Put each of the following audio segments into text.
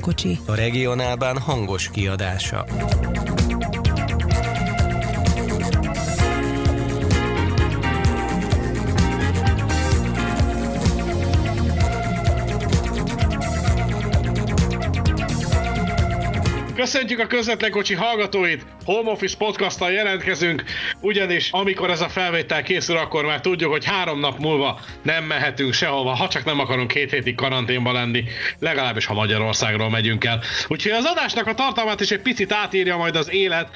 közvetlen kocsi. A regionálban hangos kiadása. Köszöntjük a közvetlen kocsi hallgatóit! Home Office podcasttal jelentkezünk, ugyanis amikor ez a felvétel készül, akkor már tudjuk, hogy három nap múlva nem mehetünk sehova, ha csak nem akarunk két hétig karanténba lenni, legalábbis ha Magyarországról megyünk el. Úgyhogy az adásnak a tartalmát is egy picit átírja majd az élet,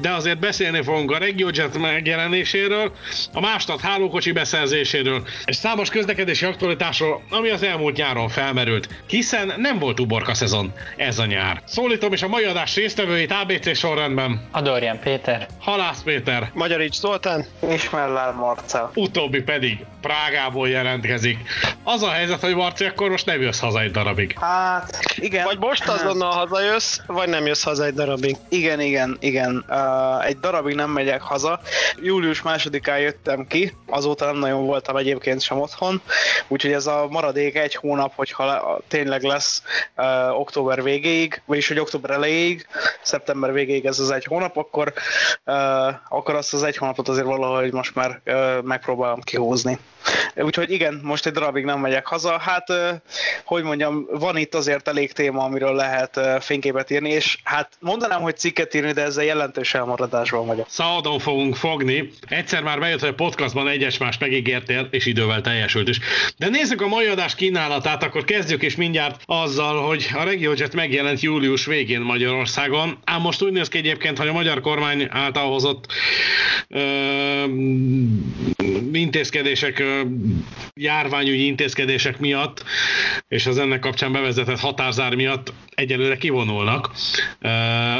de azért beszélni fogunk a RegioJet megjelenéséről, a Mástat hálókocsi beszerzéséről, és számos közlekedési aktualitásról, ami az elmúlt nyáron felmerült, hiszen nem volt uborka szezon ez a nyár. Szólítom is a mai adás résztvevőit ABC sorrendben. Adorján Péter. Halász Péter. Magyarics Zoltán. És Mellár Marcel. Utóbbi pedig Prágából jelentkezik. Az a helyzet, hogy Marci, akkor most nem jössz haza egy darabig. Hát, igen. Vagy most azonnal hazajössz, vagy nem jössz haza egy darabig. Igen, igen, igen. Uh, egy darabig nem megyek haza. Július másodikán jöttem ki, azóta nem nagyon voltam egyébként sem otthon, úgyhogy ez a maradék egy hónap, hogyha le, tényleg lesz uh, október végéig, vagyis hogy október elejéig, szeptember végéig ez az egy hónap, akkor, uh, akkor azt az egy hónapot azért valahogy most már uh, megpróbálom kihúzni. Úgyhogy igen, most egy darabig nem megyek haza. Hát, hogy mondjam, van itt azért elég téma, amiről lehet fényképet írni, és hát mondanám, hogy cikket írni, de ezzel jelentős elmaradásban vagyok. Szabadon fogunk fogni. Egyszer már bejött, hogy a podcastban egyes más megígértél, és idővel teljesült is. De nézzük a mai adás kínálatát, akkor kezdjük is mindjárt azzal, hogy a RegioJet megjelent július végén Magyarországon. Ám most úgy néz ki egyébként, hogy a magyar kormány által hozott ö, intézkedések, járványügyi intézkedések miatt, és az ennek kapcsán bevezetett határzár miatt egyelőre kivonulnak.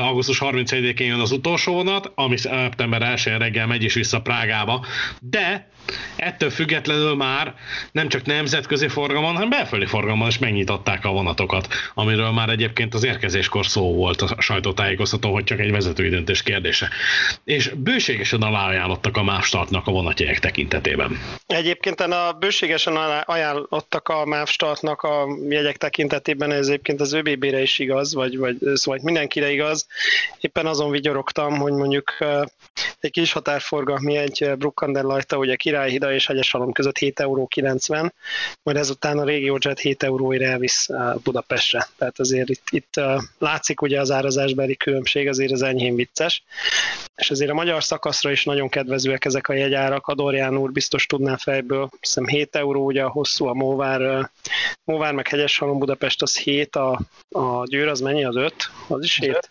Augusztus 31-én jön az utolsó vonat, ami szeptember 1 reggel megy is vissza Prágába, de ettől függetlenül már nem csak nemzetközi forgalomon, hanem belföldi forgalomon is megnyitották a vonatokat, amiről már egyébként az érkezéskor szó volt a sajtótájékoztató, hogy csak egy vezetői döntés kérdése. És bőségesen aláajánlottak a MÁV startnak a vonatjegyek tekintetében. Egyébként a bőségesen ajánlottak a MÁV startnak a jegyek tekintetében, ez egyébként az ÖBB-re is igaz, vagy, vagy szóval mindenkire igaz. Éppen azon vigyorogtam, hogy mondjuk egy kis határforgalmi egy Bruckander Lajta, ugye Királyhida és Hegyesalom között 7 euró 90, majd ezután a RegioJet 7 euróért elvisz Budapestre. Tehát azért itt, itt látszik ugye az árazásbeli különbség, azért az enyhén vicces. És azért a magyar szakaszra is nagyon kedvezőek ezek a jegyárak. Adorján úr biztos tudná fejből, hiszem 7 euró, ugye a hosszú a Móvár, Móvár meg Hegyeshalom Budapest az 7, a, a Győr az mennyi, az 5? Az is 7?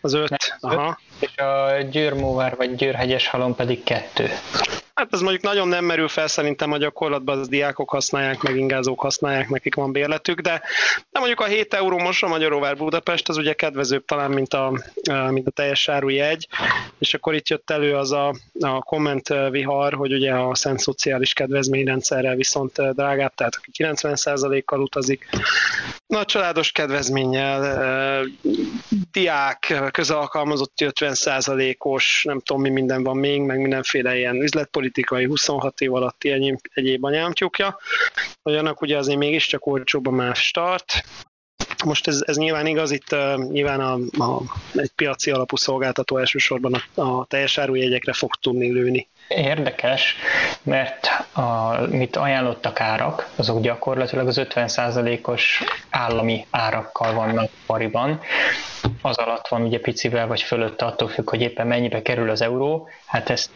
Az 5, aha. És a Győr-Móvár vagy Győr-hegyes halom pedig 2. Hát ez mondjuk nagyon nem merül fel szerintem a gyakorlatban, az diákok használják, meg ingázók használják, nekik van bérletük, de, de mondjuk a 7 euró most a Magyaróvár Budapest, az ugye kedvezőbb talán, mint a, mint a teljes áru jegy, és akkor itt jött elő az a, a komment vihar, hogy ugye a szent szociális kedvezményrendszerrel viszont drágább, tehát aki 90%-kal utazik, nagy családos kedvezménnyel, diák, közalkalmazott 50%-os, nem tudom mi minden van még, meg mindenféle ilyen üzletpolitikai 26 év alatti egyéb, egyéb anyámtyúkja, annak ugye azért mégiscsak olcsóbb a más start, most ez, ez nyilván igaz, itt uh, nyilván a, a, egy piaci alapú szolgáltató elsősorban a, a teljes árujegyekre fog tudni lőni. Érdekes, mert a, mit ajánlottak árak, azok gyakorlatilag az 50%-os állami árakkal vannak pariban. Az alatt van ugye picivel vagy fölött attól függ, hogy éppen mennyibe kerül az euró. Hát ezt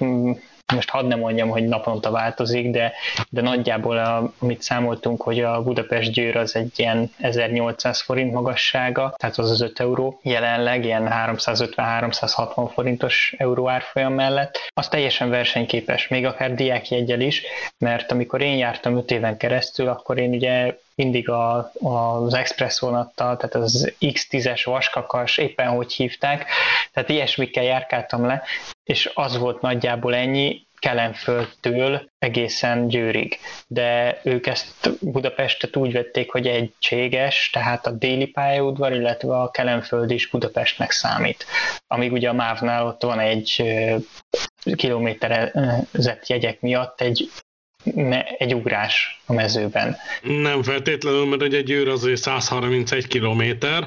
most hadd nem mondjam, hogy naponta változik, de, de nagyjából a, amit számoltunk, hogy a Budapest győr az egy ilyen 1800 forint magassága, tehát az az 5 euró, jelenleg ilyen 350-360 forintos euró árfolyam mellett, az teljesen versenyképes, még akár diákjegyel is, mert amikor én jártam 5 éven keresztül, akkor én ugye mindig a, az express vonattal, tehát az X10-es vaskakas, éppen hogy hívták, tehát ilyesmikkel járkáltam le, és az volt nagyjából ennyi, Kelenföldtől egészen Győrig. De ők ezt Budapestet úgy vették, hogy egységes, tehát a déli pályaudvar, illetve a Kelenföld is Budapestnek számít. Amíg ugye a MÁV-nál ott van egy kilométerezett jegyek miatt egy, egy ugrás a mezőben. Nem feltétlenül, mert egy győr azért 131 kilométer,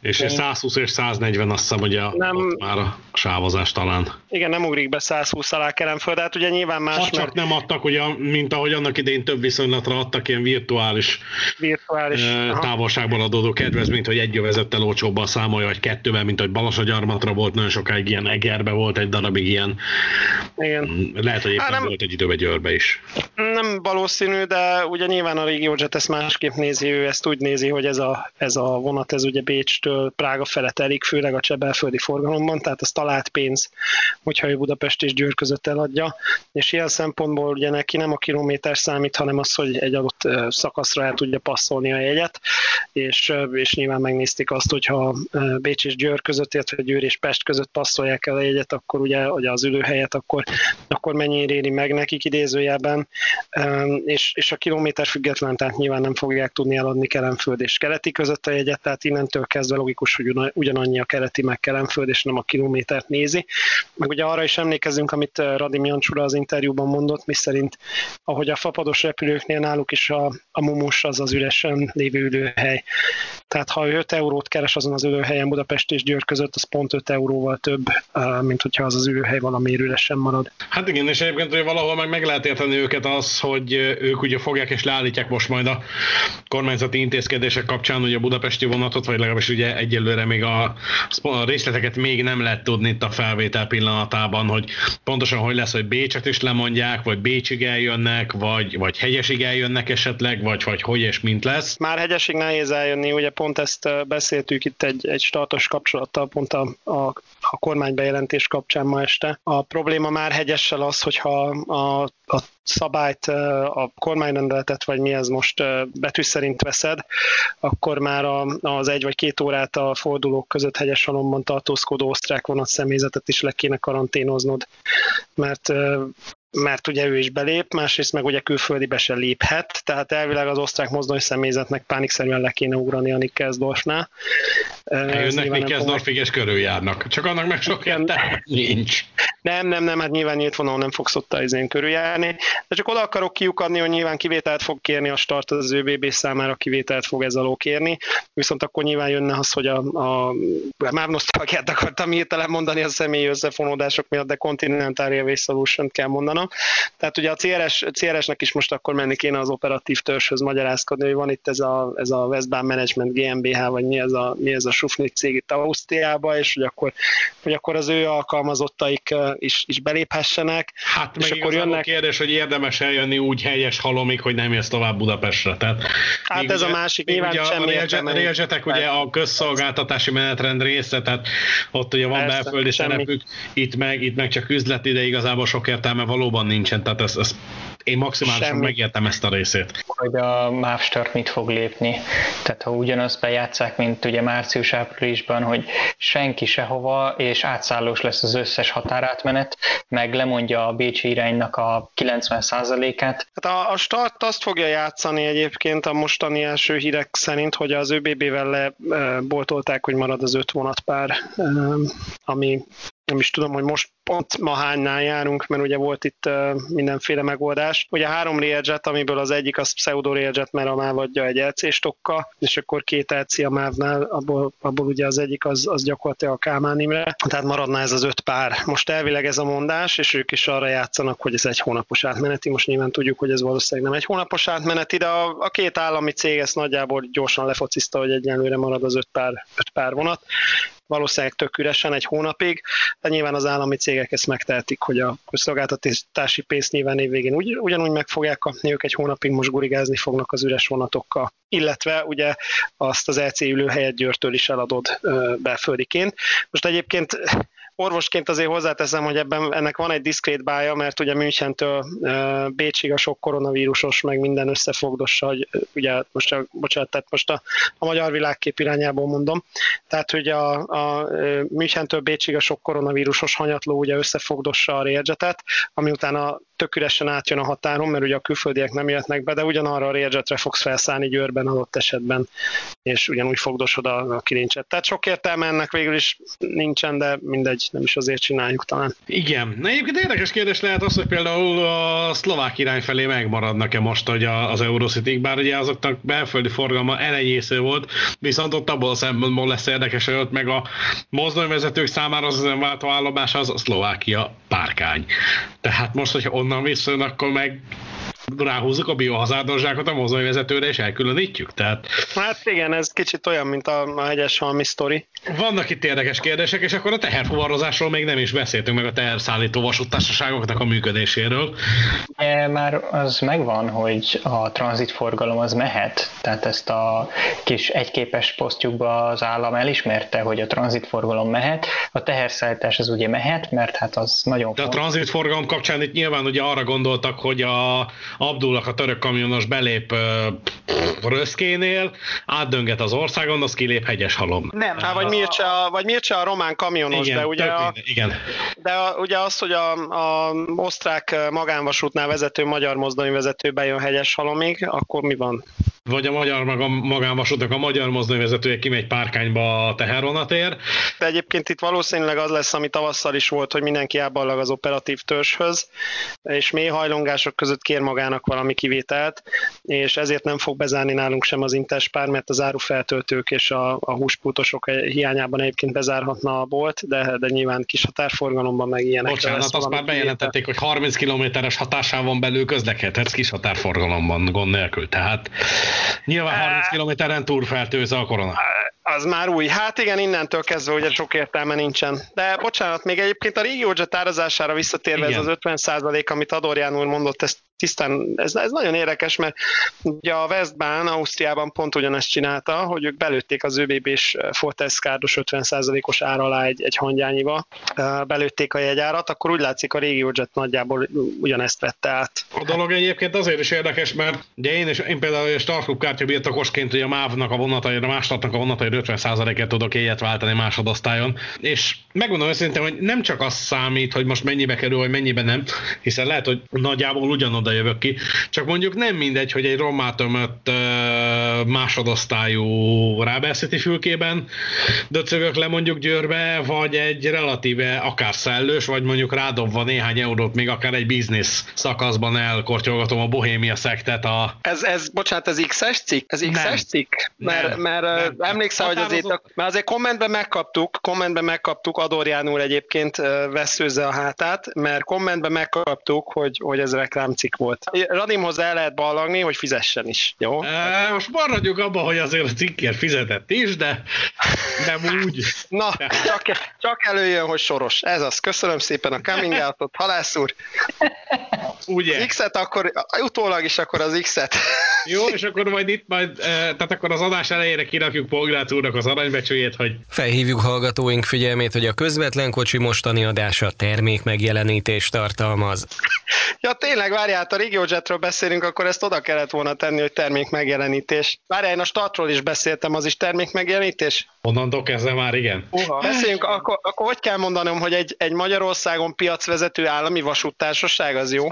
és 120 és 140 azt hiszem, ugye nem, már a sávozás talán. Igen, nem ugrik be 120 alá Kelenföld, de hát ugye nyilván más, ha csak mert... nem adtak, ugye, mint ahogy annak idején több viszonylatra adtak ilyen virtuális, virtuális távolságból adódó kedvezményt, hogy egy jövezettel olcsóbban számolja, vagy kettővel, mint hogy Balasagyarmatra volt, nagyon sokáig ilyen Egerbe volt egy darabig ilyen. Igen. Lehet, hogy éppen nem, volt egy időben Győrbe is. Nem valószínű, de ugye nyilván a RegioJet ezt másképp nézi, ő ezt úgy nézi, hogy ez a, ez a vonat, ez ugye Bécstől Prága fele telik, főleg a csebelföldi forgalomban, tehát az talált pénz, hogyha ő Budapest és Győr között eladja, és ilyen szempontból ugye neki nem a kilométer számít, hanem az, hogy egy adott szakaszra el tudja passzolni a jegyet, és, és nyilván megnézték azt, hogyha Bécs és Győr között, illetve Győr és Pest között passzolják el a jegyet, akkor ugye, ugye az ülőhelyet, akkor, akkor mennyire éri meg nekik idézőjelben, és, és a kilométer független, tehát nyilván nem fogják tudni eladni Kelenföld és Keleti között a jegyet, tehát innentől kezdve logikus, hogy ugyanannyi a Keleti meg Kelenföld, és nem a kilométert nézi. Meg ugye arra is emlékezünk, amit Radim Jancsura az interjúban mondott, miszerint ahogy a fapados repülőknél náluk is a, a mumus az az üresen lévő ülőhely. Tehát ha 5 eurót keres azon az ülőhelyen Budapest és Győr között, az pont 5 euróval több, mint hogyha az az ülőhely valami üresen marad. Hát igen, és egyébként hogy valahol meg, meg lehet érteni őket az, hogy ők ugye fogják és leállítják most majd a kormányzati intézkedések kapcsán ugye a budapesti vonatot, vagy legalábbis ugye egyelőre még a, a részleteket még nem lehet tudni itt a felvétel pillanatában, hogy pontosan hogy lesz, hogy Bécset is lemondják, vagy Bécsig eljönnek, vagy, vagy hegyesig eljönnek esetleg, vagy, vagy hogy és mint lesz. Már hegyesig nehéz eljönni, ugye pont ezt beszéltük itt egy, egy startos kapcsolattal, pont a, a, a kormánybejelentés kapcsán ma este. A probléma már hegyessel az, hogyha a, a szabályt, a kormányrendeletet, vagy mi ez most betű szerint veszed, akkor már az egy vagy két órát a fordulók között hegyes halomban tartózkodó osztrák vonat személyzetet is le kéne karanténoznod, mert mert ugye ő is belép, másrészt meg ugye külföldibe se léphet, tehát elvileg az osztrák mozdony személyzetnek pánikszerűen le kéne ugrani a Nikkelsdorfnál. Jönnek Nikkelsdorfig és körüljárnak, csak annak meg sok nincs. Nem, nem, nem, hát nyilván nyílt vonal nem fogsz ott izén körüljárni, de csak oda akarok kiukadni, hogy nyilván kivételt fog kérni a start az ÖBB számára, kivételt fog ez alól kérni, viszont akkor nyilván jönne az, hogy a, a már nosztalgiát akartam hirtelen mondani a személyi összefonódások miatt, de Continental Railway Solution kell mondanom. Tehát ugye a CRS, CRS-nek is most akkor menni kéne az operatív törzshöz magyarázkodni, hogy van itt ez a, ez a Westbahn Management GmbH, vagy mi ez a, mi ez a Sufnik cég itt Ausztriába, és hogy akkor, hogy akkor az ő alkalmazottaik is, is beléphessenek. Hát és meg akkor jönnek... kérdés, hogy érdemes eljönni úgy helyes halomig, hogy nem jössz tovább Budapestre. Tehát, hát ez ugye, a másik, nyilván ugye semmi a Railjetek ugye a közszolgáltatási menetrend része, tehát ott ugye van Persze, belföldi szerepük, itt meg, itt meg csak üzleti, de igazából sok értelme valóban nincsen, tehát ez, ez én maximálisan Semmi. megértem ezt a részét. Hogy a MÁV start mit fog lépni. Tehát ha ugyanazt bejátszák, mint ugye március-áprilisban, hogy senki sehova, és átszállós lesz az összes határátmenet, meg lemondja a Bécsi iránynak a 90%-át. Hát a, a start azt fogja játszani egyébként a mostani első hírek szerint, hogy az ÖBB-vel leboltolták, hogy marad az öt vonatpár, ami nem is tudom, hogy most pont ma hánynál járunk, mert ugye volt itt mindenféle megoldás. Ugye három Railjet, amiből az egyik az pseudo Railjet, mert a MÁV adja egy LC stokka, és akkor két LC a MÁV-nál, abból, abból ugye az egyik az, az gyakorlatilag a Kálmán Imre, tehát maradna ez az öt pár. Most elvileg ez a mondás, és ők is arra játszanak, hogy ez egy hónapos átmeneti. Most nyilván tudjuk, hogy ez valószínűleg nem egy hónapos átmeneti, de a, a két állami cég ezt nagyjából gyorsan lefociszta, hogy egyenlőre marad az öt pár, öt pár vonat valószínűleg tök üresen egy hónapig, de nyilván az állami cégek ezt megtehetik, hogy a közszolgáltatási pénzt nyilván évvégén ugy, ugyanúgy meg fogják kapni, ők egy hónapig most gurigázni fognak az üres vonatokkal. Illetve ugye azt az EC ülőhelyet Győrtől is eladod belföldiként. Most egyébként orvosként azért hozzáteszem, hogy ebben ennek van egy diszkrét bája, mert ugye Münchentől Bécsig a sok koronavírusos, meg minden összefogdossa, hogy ugye most, a, bocsánat, tehát most a, a magyar világkép irányából mondom. Tehát, hogy a, a Münchentől Bécsig a sok koronavírusos hanyatló ugye összefogdossa a Railjetet, ami utána tök üresen átjön a határon, mert ugye a külföldiek nem jöhetnek be, de ugyanarra a Railjetre fogsz felszállni Győrben adott esetben, és ugyanúgy fogdosod a, a kilincset. Tehát sok értelme ennek végül is nincsen, de mindegy, nem is azért csináljuk talán. Igen. Na egyébként érdekes kérdés lehet az, hogy például a szlovák irány felé megmaradnak-e most hogy az Eurocity, bár ugye azoknak belföldi forgalma elenyésző volt, viszont ott abból a szempontból lesz érdekes, hogy ott meg a mozdonyvezetők számára az üzemváltó állomás az a Szlovákia párkány. Tehát most, hogyha onnan visszajön, akkor meg ráhúzzuk a biohazárdonzsákot a mozdonyvezetőre és elkülönítjük. Tehát... Hát igen, ez kicsit olyan, mint a, a hegyes halmi sztori. Vannak itt érdekes kérdések, és akkor a teherfuvarozásról még nem is beszéltünk meg a teherszállító vasúttársaságoknak a működéséről. E, már az megvan, hogy a tranzitforgalom az mehet, tehát ezt a kis egyképes posztjukba az állam elismerte, hogy a tranzitforgalom mehet, a teherszállítás az ugye mehet, mert hát az nagyon De a tranzitforgalom kapcsán itt nyilván ugye arra gondoltak, hogy a, Abdullah, a török kamionos belép uh, Röszkénél, átdönget az országon, az kilép hegyes halom. Nem. Hát, vagy Mircea, vagy Mircea a román kamionos, igen, de ugye, a, igen. de a, ugye az, hogy a, a osztrák magánvasútnál vezető magyar mozdonyvezető bejön hegyes halomig, akkor mi van? Vagy a magyar maga, magánvasútnak a magyar mozdonyvezetője kimegy párkányba a tehervonatér. De egyébként itt valószínűleg az lesz, ami tavasszal is volt, hogy mindenki áballag az operatív törzshöz, és mély hajlongások között kér magának valami kivételt, és ezért nem fog bezárni nálunk sem az Intespár, mert az árufeltöltők és a, a húspultosok hiányában egyébként bezárhatna a bolt, de, de nyilván kis határforgalomban meg ilyenek. Bocsánat, azt már bejelentették, hogy 30 kilométeres hatásában belül közlekedhetsz kis határforgalomban gond nélkül, tehát Nyilván 30 kilométeren túlfeltőzze a korona. Az már új. Hát igen, innentől kezdve ugye sok értelme nincsen. De bocsánat, még egyébként a régiódzsa tározására visszatérve igen. ez az 50 százalék, amit Adorján úr mondott, ezt tisztán, ez, ez nagyon érdekes, mert ugye a Westbahn Ausztriában pont ugyanezt csinálta, hogy ők belőtték az ÖBB-s Fortescárdos 50%-os ár alá egy, egy hangyányiba, belőtték a jegyárat, akkor úgy látszik a RegioJet nagyjából ugyanezt vette át. A dolog egyébként azért is érdekes, mert ugye én, és, én például a Startup kártya birtokosként, hogy a MÁV-nak a vonataira, a máslatnak a vonataira 50%-et tudok éjjel váltani másodosztályon, és megmondom őszintén, hogy nem csak az számít, hogy most mennyibe kerül, vagy mennyibe nem, hiszen lehet, hogy nagyjából ugyanoda jövök ki. Csak mondjuk nem mindegy, hogy egy rommá tömött uh, másodosztályú rábelszeti fülkében döcögök le mondjuk Győrbe, vagy egy relatíve akár szellős, vagy mondjuk rádobva néhány eurót, még akár egy biznisz szakaszban elkortyolgatom a bohémia szektet a... Ez, ez bocsánat, ez X-es cikk? Ez X-es cikk? Mert, nem, mert nem. emlékszel, hogy azért, mert azért kommentben megkaptuk, kommentben megkaptuk, Adorján úr egyébként veszőzze a hátát, mert kommentben megkaptuk, hogy, hogy ez reklámcikk volt. Radimhoz el lehet ballagni, hogy fizessen is, jó? E, most maradjuk abban, hogy azért a cikkért fizetett is, de nem úgy. Na, csak, csak előjön, hogy soros. Ez az. Köszönöm szépen a coming out-ot, halász úr. Ugye? X-et akkor, utólag is akkor az X-et. Jó, és akkor majd itt majd, tehát akkor az adás elejére kirakjuk Polgrát úrnak az aranybecsőjét, hogy... Felhívjuk hallgatóink figyelmét, hogy a közvetlen kocsi mostani adása termék megjelenítést tartalmaz. Ja, tényleg, várjál, a RegioJetről beszélünk, akkor ezt oda kellett volna tenni, hogy termék megjelenítés. Várjál, én a startról is beszéltem, az is termék megjelenítés? Onnantól kezdve már igen. Uh-ha. Beszéljünk, akkor, akkor hogy kell mondanom, hogy egy, egy Magyarországon piacvezető állami vasúttársaság az jó?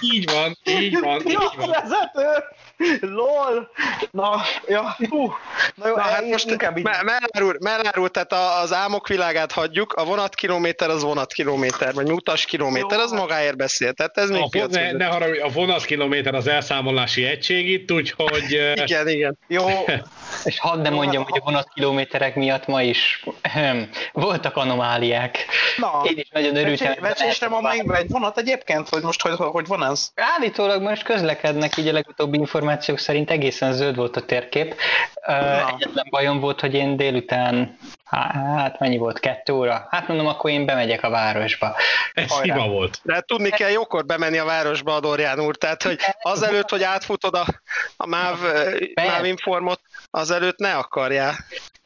így van, így van, így van. Vezető! LOL! Na, ja, hú. Na jó, Na, hát most inkább így. Mellárul, mellárul, tehát az álmok világát hagyjuk, a vonatkilométer az vonatkilométer, vagy utas kilométer, az magáért beszél, tehát ez még a, ne, ne haragudj, a vonatkilométer az elszámolási egység itt, úgyhogy... igen, igen. Jó. És hadd ne mondjam, hogy a vonatkilométerek miatt ma is voltak anomáliák. Na, Én is nagyon örültem. Vecsésre ma meg egy vonat egyébként, hogy most hogy, hogy van ez? Állítólag most közlekednek, így a legutóbbi információk szerint egészen zöld volt a térkép. Na. Egyetlen bajom volt, hogy én délután, hát mennyi volt, kettő óra? Hát mondom, akkor én bemegyek a városba. Ez Hajrá. hiba volt. De tudni kell jókor bemenni a városba a Dorján úr, tehát hogy azelőtt, hogy átfutod a, a MÁV, MÁV informot, azelőtt ne akarjál.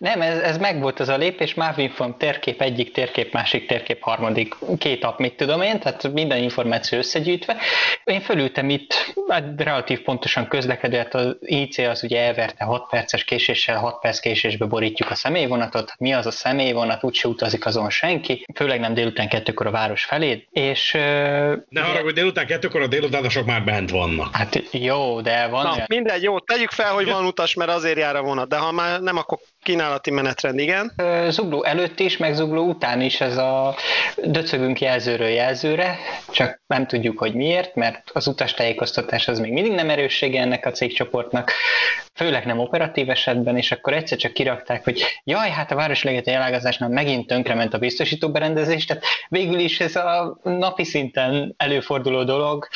Nem, ez, ez meg volt az a lépés, Mavinform térkép, egyik térkép, másik térkép, harmadik, két app, mit tudom én, tehát minden információ összegyűjtve. Én fölültem itt, hát relatív pontosan közlekedő, hát az IC az ugye elverte 6 perces késéssel, 6 perc késésbe borítjuk a személyvonatot, mi az a személyvonat, úgyse utazik azon senki, főleg nem délután kettőkor a város felé, és... Ne arra, hogy délután kettőkor a délutánosok már bent vannak. Hát jó, de van Na, olyan... mindegy, jó, tegyük fel, hogy van utas, mert azért jár a vonat, de ha már nem, akkor kínálati menetrend, igen. Zugló előtt is, meg Zugló után is ez a döcögünk jelzőről jelzőre, csak nem tudjuk, hogy miért, mert az utastájékoztatás az még mindig nem erőssége ennek a cégcsoportnak, főleg nem operatív esetben, és akkor egyszer csak kirakták, hogy jaj, hát a Városligeti elágazásnál megint tönkrement a biztosító berendezés, tehát végül is ez a napi szinten előforduló dolog,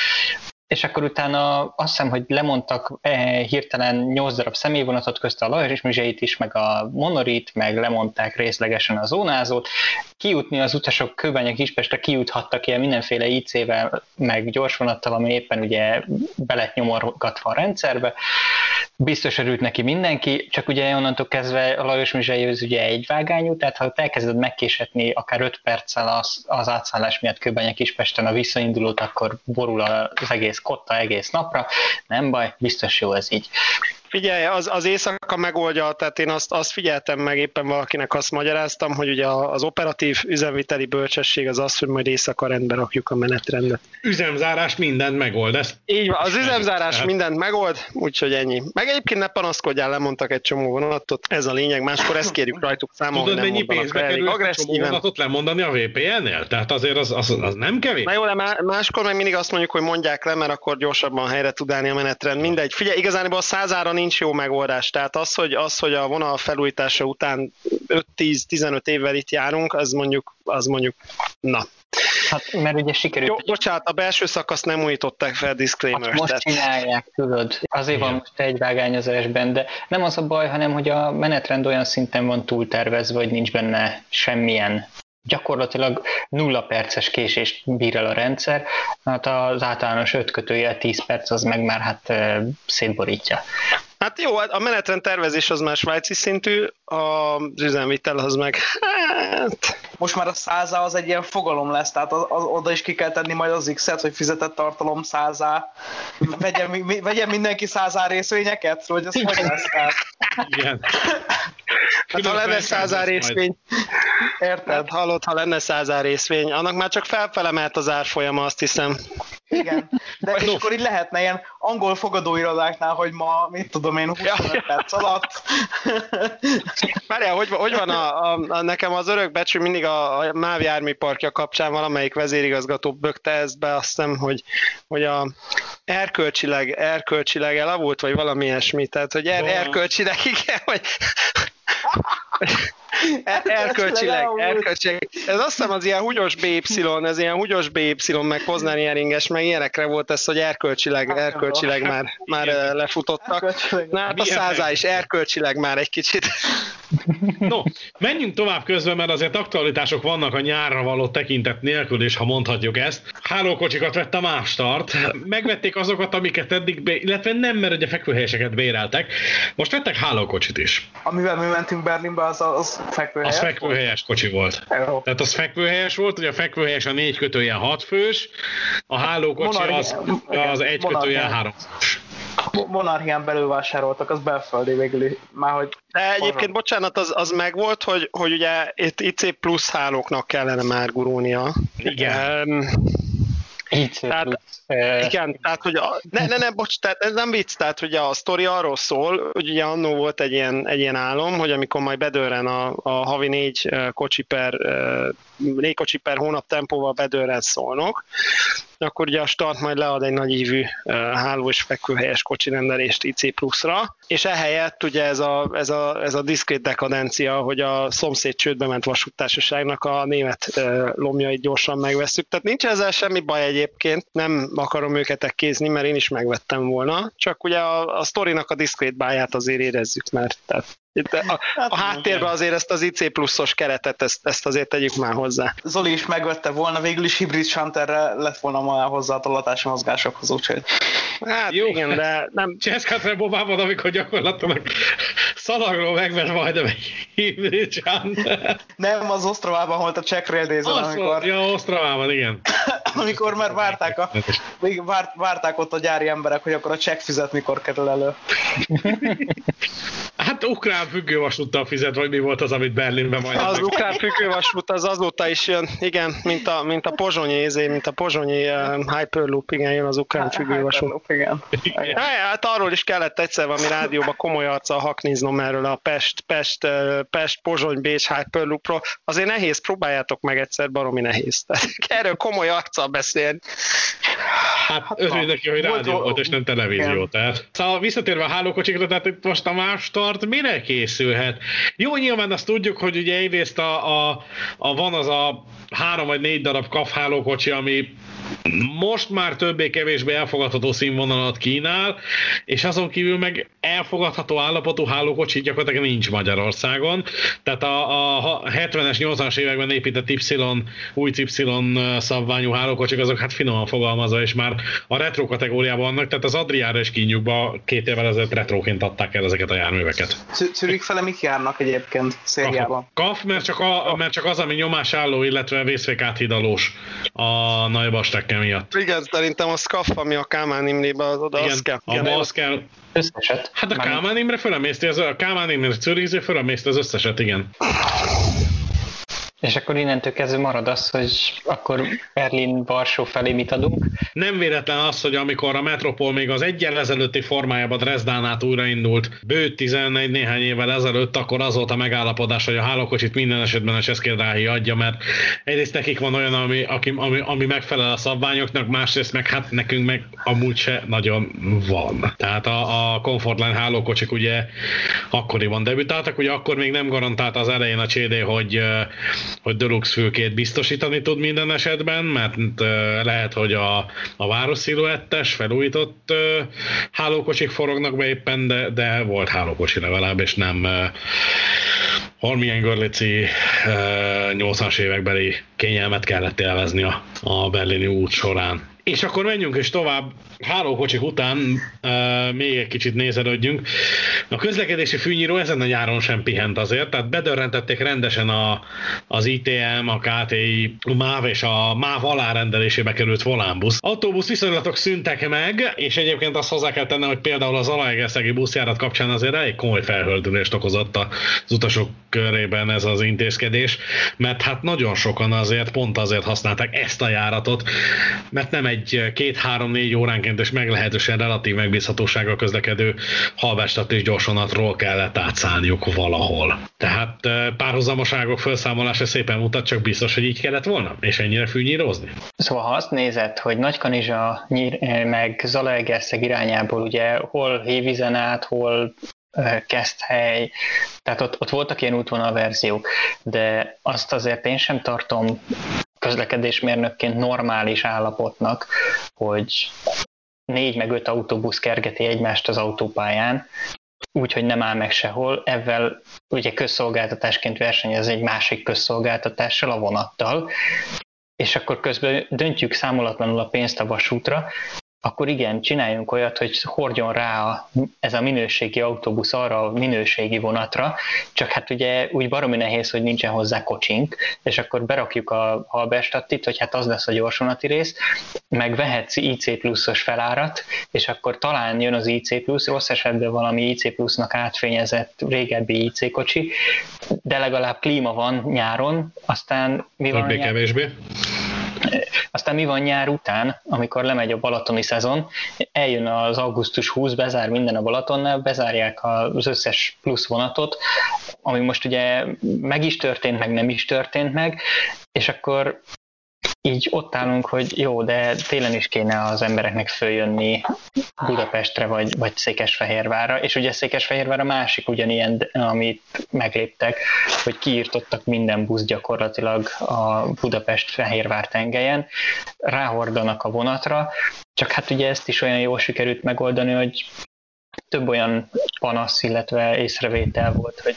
és akkor utána azt hiszem, hogy lemondtak eh, hirtelen 8 darab személyvonatot közt a Lajos Mizseit is, meg a Monorit, meg lemondták részlegesen a zónázót. Kijutni az utasok Kőbánya Kispestre kijuthattak ilyen mindenféle IC-vel, meg gyorsvonattal, ami éppen ugye belet nyomorgatva a rendszerbe. Biztos örült neki mindenki, csak ugye onnantól kezdve a Lajos Mizsei az ugye egy vágányú, tehát ha elkezded megkésetni akár 5 perccel az, az átszállás miatt Kőbánya Kispesten a visszaindulót, akkor borul az egész kotta egész napra, nem baj, biztos jó ez így. Figyelj, az, az éjszaka megoldja, tehát én azt, azt figyeltem meg, éppen valakinek azt magyaráztam, hogy ugye az operatív üzemviteli bölcsesség az az, hogy majd éjszaka rendbe rakjuk a menetrendet. Üzemzárás mindent megold, ez Így van, az üzemzárás Tehát- mindent megold, úgyhogy ennyi. Meg egyébként ne panaszkodjál, lemondtak egy csomó vonatot, ez a lényeg, máskor ezt kérjük rajtuk számon, Tudod, hogy nem mennyi pénzbe kerül csomó agresszíven. vonatot lemondani a VPN-nél? Tehát azért az, az, az nem kevés. Na jó, de má- máskor meg mindig azt mondjuk, hogy mondják le, mert akkor gyorsabban helyre tud állni a menetrend. Mindegy. Figyelj, igazán a százára nincs jó megoldás. Tehát az, hogy, az, hogy a vonal felújítása után 5-10-15 évvel itt járunk, az mondjuk, az mondjuk, na. Hát, mert ugye sikerült Jó, bocsánat, a belső szakaszt nem újították fel, disclaimer. Azt most tehát- csinálják, tudod. Azért van Igen. most egy vágányozásban, de nem az a baj, hanem hogy a menetrend olyan szinten van túltervezve, hogy nincs benne semmilyen gyakorlatilag nulla perces késést bír el a rendszer, hát az általános 5 kötője 10 perc az meg már hát szétborítja. Hát jó, a menetrend tervezés az már svájci szintű, az üzemvitel az meg, hát, Most már a százá az egy ilyen fogalom lesz, tehát az, az, oda is ki kell tenni majd az X-et, hogy fizetett tartalom százá. Vegyen, mi- vegyen mindenki százá részvényeket, vagy az hogy lesz? Tehát, Igen. hát ha lenne százár részvény, érted? hát hallod, ha lenne százár részvény, annak már csak felfele mehet az árfolyama, azt hiszem. Igen. De és akkor így lehetne ilyen angol fogadóirodáknál, hogy ma, mit tudom én, 25 perc alatt. Várjál, hogy, hogy van a, a, a, nekem az örök becsű mindig a, a MÁV járműparkja kapcsán valamelyik vezérigazgató bökte ezt be, azt hiszem, hogy, hogy a erkölcsileg, erkölcsileg elavult, vagy valami ilyesmi, tehát hogy er, erkölcsileg, igen, vagy erkölcsileg, elavult. erkölcsileg. Ez azt hiszem az ilyen húgyos BY, ez ilyen húgyos BY, meg Poznani eringes, meg ilyenekre volt ez, hogy erkölcsileg, erkölcsileg már, már lefutottak. Erkölcsileg. Na, hát a százá is erkölcsileg már egy kicsit. No, menjünk tovább közben, mert azért aktualitások vannak a nyárra való tekintet nélkül is, ha mondhatjuk ezt. Hálókocsikat vett a Mástart, megvették azokat, amiket eddig, be, illetve nem, mert ugye fekvőhelyeseket béreltek. Most vettek hálókocsit is. Amivel mi mentünk Berlinbe, az, az fekvőhelyes. Az fekvőhelyes kocsi volt. Jó. Tehát az fekvőhelyes volt, ugye a fekvőhelyes a négy kötője hat fős, a hálókocsi Monarchi- az, az egy monarchi. kötője három fős. Monarchián belül vásároltak, az belföldi végül. Már hogy De egyébként, bocsánat, az, az megvolt, hogy, hogy ugye itt IC plusz hálóknak kellene már gurulnia. Igen. Um, Így Tehát- plusz, igen, tehát hogy a, ne, ne, ne, bocs, tehát ez nem vicc, tehát hogy a sztori arról szól, hogy ugye annó volt egy ilyen, egy ilyen álom, hogy amikor majd bedőren a, a havi négy kocsi per, négy kocsi per hónap tempóval bedőren szólnok, akkor ugye a start majd lead egy nagy ívű háló és fekvőhelyes kocsi rendelést IC pluszra, és ehelyett ugye ez a, ez a, ez a diszkrét dekadencia, hogy a szomszéd csődbe ment vasúttársaságnak a német lomjait gyorsan megveszük. Tehát nincs ezzel semmi baj egyébként, nem akarom őket ekkézni, mert én is megvettem volna, csak ugye a, a sztorinak a diszkrét báját azért érezzük már. Tehát itt a, a háttérben azért ezt az IC pluszos keretet, ezt, ezt azért tegyük már hozzá. Zoli is megvette volna, végül is hibrid shunterre lett volna ma hozzá a tolatási mozgásokhoz, úgyhogy Hát Jó. Igen, de nem, Cseszkát rebobában, amikor gyakorlatilag szalagról megvett majdnem egy hibridcsán. Nem, az Osztravában volt a Czech Rail Azt amikor, ja, Osztravában, igen. amikor már várták, a, még várt, várták ott a gyári emberek, hogy akkor a check fizet mikor kerül elő. Hát ukrán függővasúttal fizet, vagy mi volt az, amit Berlinben majd. Az ukrán függővasút az azóta is jön, igen, mint a, mint a pozsonyi ézé, mint a pozsonyi uh, Hyperloop, igen, jön az ukrán függővasút. Igen. Ja, hát arról is kellett egyszer valami rádióba komoly arccal hakniznom erről a Pest, Pest, Pest Pozsony, Bécs Hyperloopról. Azért nehéz, próbáljátok meg egyszer, baromi nehéz. Tehát erről komoly arccal beszélni. Hát örülj neki, hogy rádió volt, és nem televízió. igen. Tehát. Szóval visszatérve a hálókocsikra, tehát itt most a más start mire készülhet? Jó, nyilván azt tudjuk, hogy ugye egyrészt a, a, a van az a három vagy négy darab kaf hálókocsi, ami most már többé-kevésbé elfogadható színvonalat kínál, és azon kívül meg elfogadható állapotú hálókocsi gyakorlatilag nincs Magyarországon. Tehát a, a 70-es, 80-as években épített Y, új Y szabványú hálókocsik, azok hát finoman fogalmazva, és már a retro kategóriában vannak, tehát az Adriára és Kinyugba két évvel ezelőtt retroként adták el ezeket a járműveket. Zürich fele mik járnak egyébként szériában? Kaf, mert csak, a, mert csak az, ami nyomásálló, illetve vészfék áthidalós a Nagybastekkel miatt. Igen, szerintem a SCAF, ami a Kálmán Imrébe az oda, az kell. Igen, abba az kell. Összeset. Hát a Kálmán Imre fölemészti, az, a Kálmán Imre Zürichzé fölemészti az összeset, igen. És akkor innentől kezdve marad az, hogy akkor Berlin, Varsó felé mit adunk. Nem véletlen az, hogy amikor a Metropol még az egyen ezelőtti formájában Dresdán át újraindult, bő 11 néhány évvel ezelőtt, akkor az volt a megállapodás, hogy a hálókocsit minden esetben a Cseszkérdráhi adja, mert egyrészt nekik van olyan, ami, aki, ami, ami megfelel a szabványoknak, másrészt meg hát nekünk meg amúgy se nagyon van. Tehát a, a Comfortline hálókocsik ugye akkoriban debütáltak, ugye akkor még nem garantálta az elején a CD, hogy, hogy Deluxe fülkét biztosítani tud minden esetben, mert lehet, hogy a, a város sziluettes, felújított hálókocsik forognak be éppen, de, de volt hálókocsi legalább, és nem ö, valamilyen görlici ö, 80-as évekbeli kényelmet kellett élvezni a, a berlini út során. És akkor menjünk is tovább, hálókocsik után uh, még egy kicsit nézelődjünk. A közlekedési fűnyíró ezen a nyáron sem pihent azért, tehát bedörrentették rendesen a, az ITM, a KTI, a MÁV és a MÁV alárendelésébe került volánbusz. Autóbusz viszonylatok szüntek meg, és egyébként azt hozzá kell tenni, hogy például az Zalaegerszegi buszjárat kapcsán azért elég komoly felhördülést okozott az utasok körében ez az intézkedés, mert hát nagyon sokan azért pont azért használták ezt a járatot, mert nem egy két-három-négy óránkéntes meglehetősen relatív megbízhatósággal közlekedő halvestat és gyorsonatról kellett átszállniuk valahol. Tehát eh, párhuzamoságok felszámolása szépen mutat, csak biztos, hogy így kellett volna, és ennyire fűnyírozni. Szóval ha azt nézed, hogy Nagykanizsa nyír, meg Zalaegerszeg irányából ugye hol Hévizen át, hol Keszthely, tehát ott, ott voltak ilyen útvonalverziók, de azt azért én sem tartom közlekedésmérnökként normális állapotnak, hogy négy meg öt autóbusz kergeti egymást az autópályán, úgyhogy nem áll meg sehol. Ezzel ugye közszolgáltatásként versenyez egy másik közszolgáltatással, a vonattal, és akkor közben döntjük számolatlanul a pénzt a vasútra, akkor igen, csináljunk olyat, hogy hordjon rá a, ez a minőségi autóbusz arra a minőségi vonatra, csak hát ugye úgy baromi nehéz, hogy nincsen hozzá kocsink, és akkor berakjuk a Halberstattit, hogy hát az lesz a gyorsonati rész, meg vehetsz IC pluszos felárat, és akkor talán jön az IC plusz, rossz esetben valami IC plusznak átfényezett régebbi IC kocsi, de legalább klíma van nyáron, aztán mi van Többé-kevésbé. aztán mi van nyár után, amikor lemegy a balatoni szezon, eljön az augusztus 20, bezár minden a Balatonnál, bezárják az összes plusz vonatot, ami most ugye meg is történt, meg nem is történt meg, és akkor így ott állunk, hogy jó, de télen is kéne az embereknek följönni Budapestre vagy, vagy Székesfehérvárra, és ugye Székesfehérvár a másik ugyanilyen, amit megléptek, hogy kiírtottak minden busz gyakorlatilag a Budapest-Fehérvár tengelyen, ráhordanak a vonatra, csak hát ugye ezt is olyan jól sikerült megoldani, hogy több olyan panasz, illetve észrevétel volt, hogy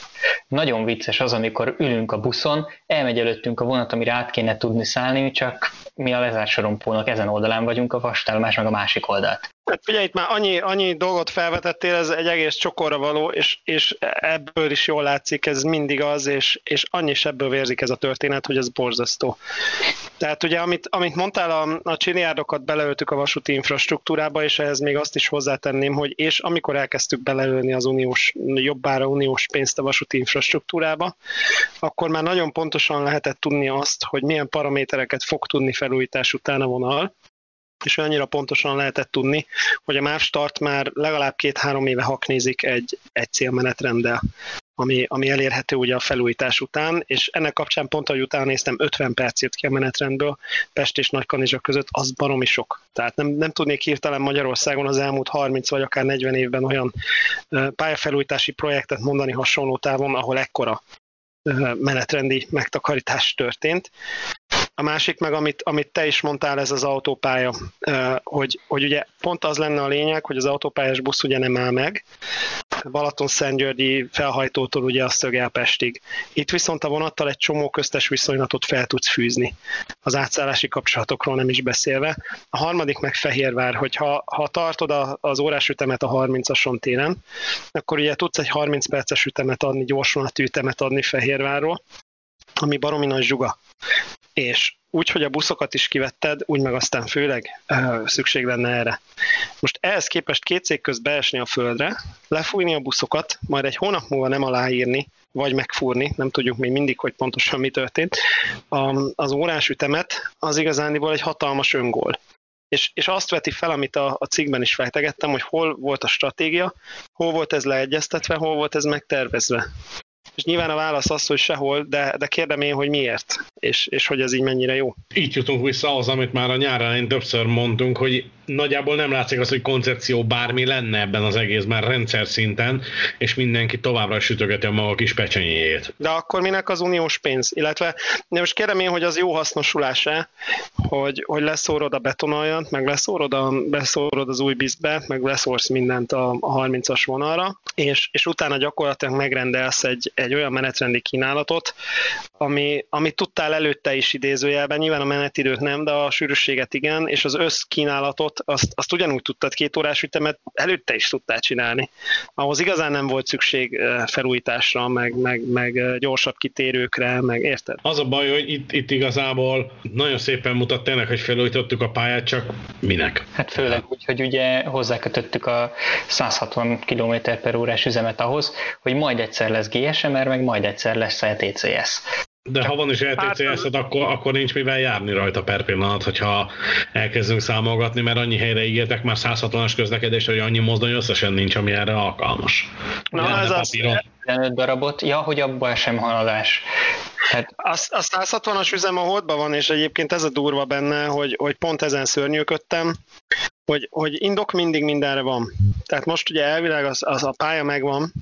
nagyon vicces az, amikor ülünk a buszon, elmegy előttünk a vonat, amire át kéne tudni szállni, csak mi a lezárt sorompónak ezen oldalán vagyunk, a vastállomás meg a másik oldalt. Hát figyelj, itt már annyi, annyi dolgot felvetettél, ez egy egész csokorra való, és, és ebből is jól látszik, ez mindig az, és, és annyi ebből vérzik ez a történet, hogy ez borzasztó. Tehát ugye, amit, amit mondtál, a, a csiliárdokat beleöltük a vasúti infrastruktúrába, és ehhez még azt is hozzátenném, hogy és amikor elkezdtük beleölni az uniós, jobbára uniós pénzt a vasúti infrastruktúrába, akkor már nagyon pontosan lehetett tudni azt, hogy milyen paramétereket fog tudni felújítás után a vonal, és annyira pontosan lehetett tudni, hogy a MÁV Start már legalább két-három éve haknézik egy, egy célmenetrenddel, ami, ami elérhető ugye a felújítás után, és ennek kapcsán pont, ahogy utána néztem, 50 perc jött ki a menetrendből Pest és Nagykanizsa között, az baromi sok. Tehát nem, nem tudnék hirtelen Magyarországon az elmúlt 30 vagy akár 40 évben olyan pályafelújítási projektet mondani hasonló távon, ahol ekkora menetrendi megtakarítás történt. A másik meg, amit, amit te is mondtál, ez az autópálya, hogy, hogy ugye pont az lenne a lényeg, hogy az autópályás busz ugye nem áll meg, Balaton-Szentgyörgyi felhajtótól ugye a Szögelpestig. Itt viszont a vonattal egy csomó köztes viszonylatot fel tudsz fűzni, az átszállási kapcsolatokról nem is beszélve. A harmadik meg Fehérvár, hogy ha, ha tartod a, az órás ütemet a 30-ason télen, akkor ugye tudsz egy 30 perces ütemet adni, gyorsan ütemet adni Fehérvárról, ami baromi nagy zsuga és úgy, hogy a buszokat is kivetted, úgy meg aztán főleg uh, szükség lenne erre. Most ehhez képest két cég közt beesni a földre, lefújni a buszokat, majd egy hónap múlva nem aláírni, vagy megfúrni, nem tudjuk még mindig, hogy pontosan mi történt, a, az órás ütemet, az igazániból egy hatalmas öngól. És, és azt veti fel, amit a, a cikkben is fejtegettem, hogy hol volt a stratégia, hol volt ez leegyeztetve, hol volt ez megtervezve. És nyilván a válasz az, hogy sehol, de, de kérdem én, hogy miért, és, és hogy ez így mennyire jó. Így jutunk vissza az, amit már a nyár elején többször mondtunk, hogy nagyjából nem látszik az, hogy koncepció bármi lenne ebben az egészben rendszer szinten, és mindenki továbbra sütögeti a maga kis pecsenyéjét. De akkor minek az uniós pénz? Illetve de most kérem én, hogy az jó hasznosulás-e, hogy, hogy leszórod a betonaljant, meg leszórod, a, leszórod az új bizbe, meg leszórsz mindent a, a 30-as vonalra, és, és utána gyakorlatilag megrendelsz egy, egy olyan menetrendi kínálatot, ami, amit tudtál előtte is idézőjelben, nyilván a menetidőt nem, de a sűrűséget igen, és az összkínálatot azt, azt ugyanúgy tudtad két órás ütemet, előtte is tudtál csinálni. Ahhoz igazán nem volt szükség felújításra, meg, meg, meg gyorsabb kitérőkre, meg érted? Az a baj, hogy itt, itt igazából nagyon szépen mutat tényleg, hogy felújítottuk a pályát, csak minek? Hát főleg úgy, hogy ugye hozzákötöttük a 160 km per órás üzemet ahhoz, hogy majd egyszer lesz GSMR, meg majd egyszer lesz LTCS. De ha van is LTCS, hát, akkor, akkor nincs mivel járni rajta per pillanat, hogyha elkezdünk számolgatni, mert annyi helyre ígértek már 160-as közlekedés, hogy annyi mozdony összesen nincs, ami erre alkalmas. Na, Ugye, ez az 15 darabot, ja, hogy abban sem haladás. Hát a, a 160-as üzem a holdban van, és egyébként ez a durva benne, hogy, hogy pont ezen szörnyűködtem, hogy, hogy indok mindig mindenre van. Tehát most ugye elvileg az, az a pálya megvan,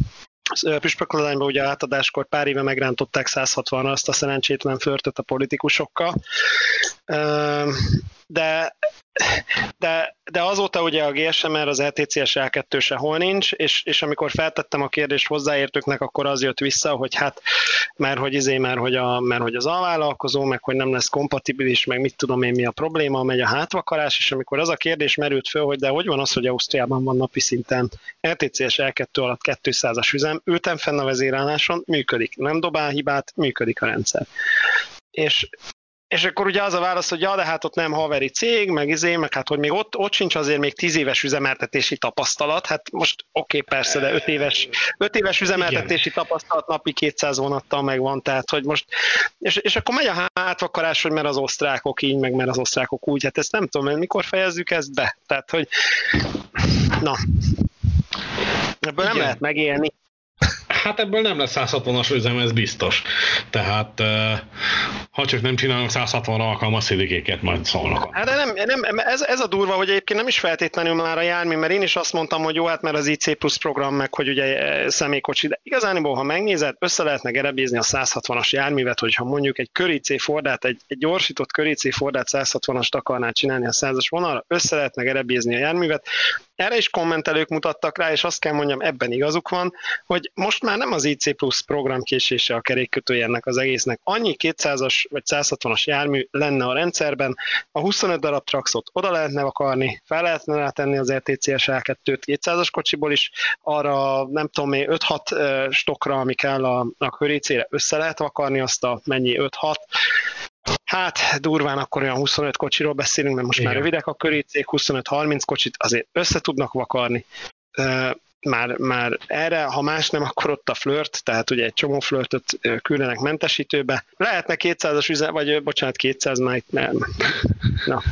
Püspökladányban ugye átadáskor pár éve megrántották 160-ra azt a szerencsétlen förtöt a politikusokkal, de de, de azóta ugye a GSMR, az LTCS e L2 sehol nincs, és, és amikor feltettem a kérdést hozzáértőknek, akkor az jött vissza, hogy hát, mert hogy izé, mert hogy, a, mert hogy az alvállalkozó, meg hogy nem lesz kompatibilis, meg mit tudom én mi a probléma, megy a hátvakarás, és amikor az a kérdés merült föl, hogy de hogy van az, hogy Ausztriában van napi szinten LTCS e L2 alatt 200-as üzem, ültem fenn a vezérálláson, működik, nem dobál hibát, működik a rendszer. És és akkor ugye az a válasz, hogy ja, de hát ott nem haveri cég, meg izé, meg hát hogy még ott, ott sincs azért még tíz éves üzemeltetési tapasztalat, hát most oké, okay, persze, de öt éves, öt éves üzemeltetési Igen. tapasztalat napi 200 vonattal megvan, tehát hogy most, és, és akkor megy a hátvakarás, hogy mert az osztrákok így, meg mert az osztrákok úgy, hát ezt nem tudom, mikor fejezzük ezt be, tehát hogy na, ebből Igen. nem lehet megélni. Hát ebből nem lesz 160-as üzem, ez biztos. Tehát ha csak nem csinálunk 160 alkalmas szidikéket, majd szólnak. Hát de nem, nem ez, ez, a durva, hogy egyébként nem is feltétlenül már a jármű, mert én is azt mondtam, hogy jó, hát mert az IC Plus program, meg hogy ugye e, személykocsi, de igazániból, ha megnézed, össze lehetne gerebézni a 160-as járművet, hogyha mondjuk egy köri Fordát, egy, egy gyorsított köri Fordát 160-ast akarná csinálni a 100-as vonalra, össze lehetne gerebézni a járművet, erre is kommentelők mutattak rá, és azt kell mondjam, ebben igazuk van, hogy most már nem az IC Plus programkésése a kerékkötője ennek az egésznek. Annyi 200-as vagy 160-as jármű lenne a rendszerben, a 25 darab traxot oda lehetne akarni, fel lehetne rátenni az RTCS L2-t 200-as kocsiból is, arra nem tudom, 5-6 stokra, ami kell a, a körécére, össze lehet vakarni azt a mennyi 5-6, Hát durván akkor olyan 25 kocsiról beszélünk, mert most Igen. már rövidek a körícék, 25-30 kocsit azért össze tudnak vakarni. Már, már erre, ha más nem, akkor ott a flört, tehát ugye egy csomó flörtöt küldenek mentesítőbe. Lehetne 200-as üzem, vagy bocsánat, 200 már nem. Na,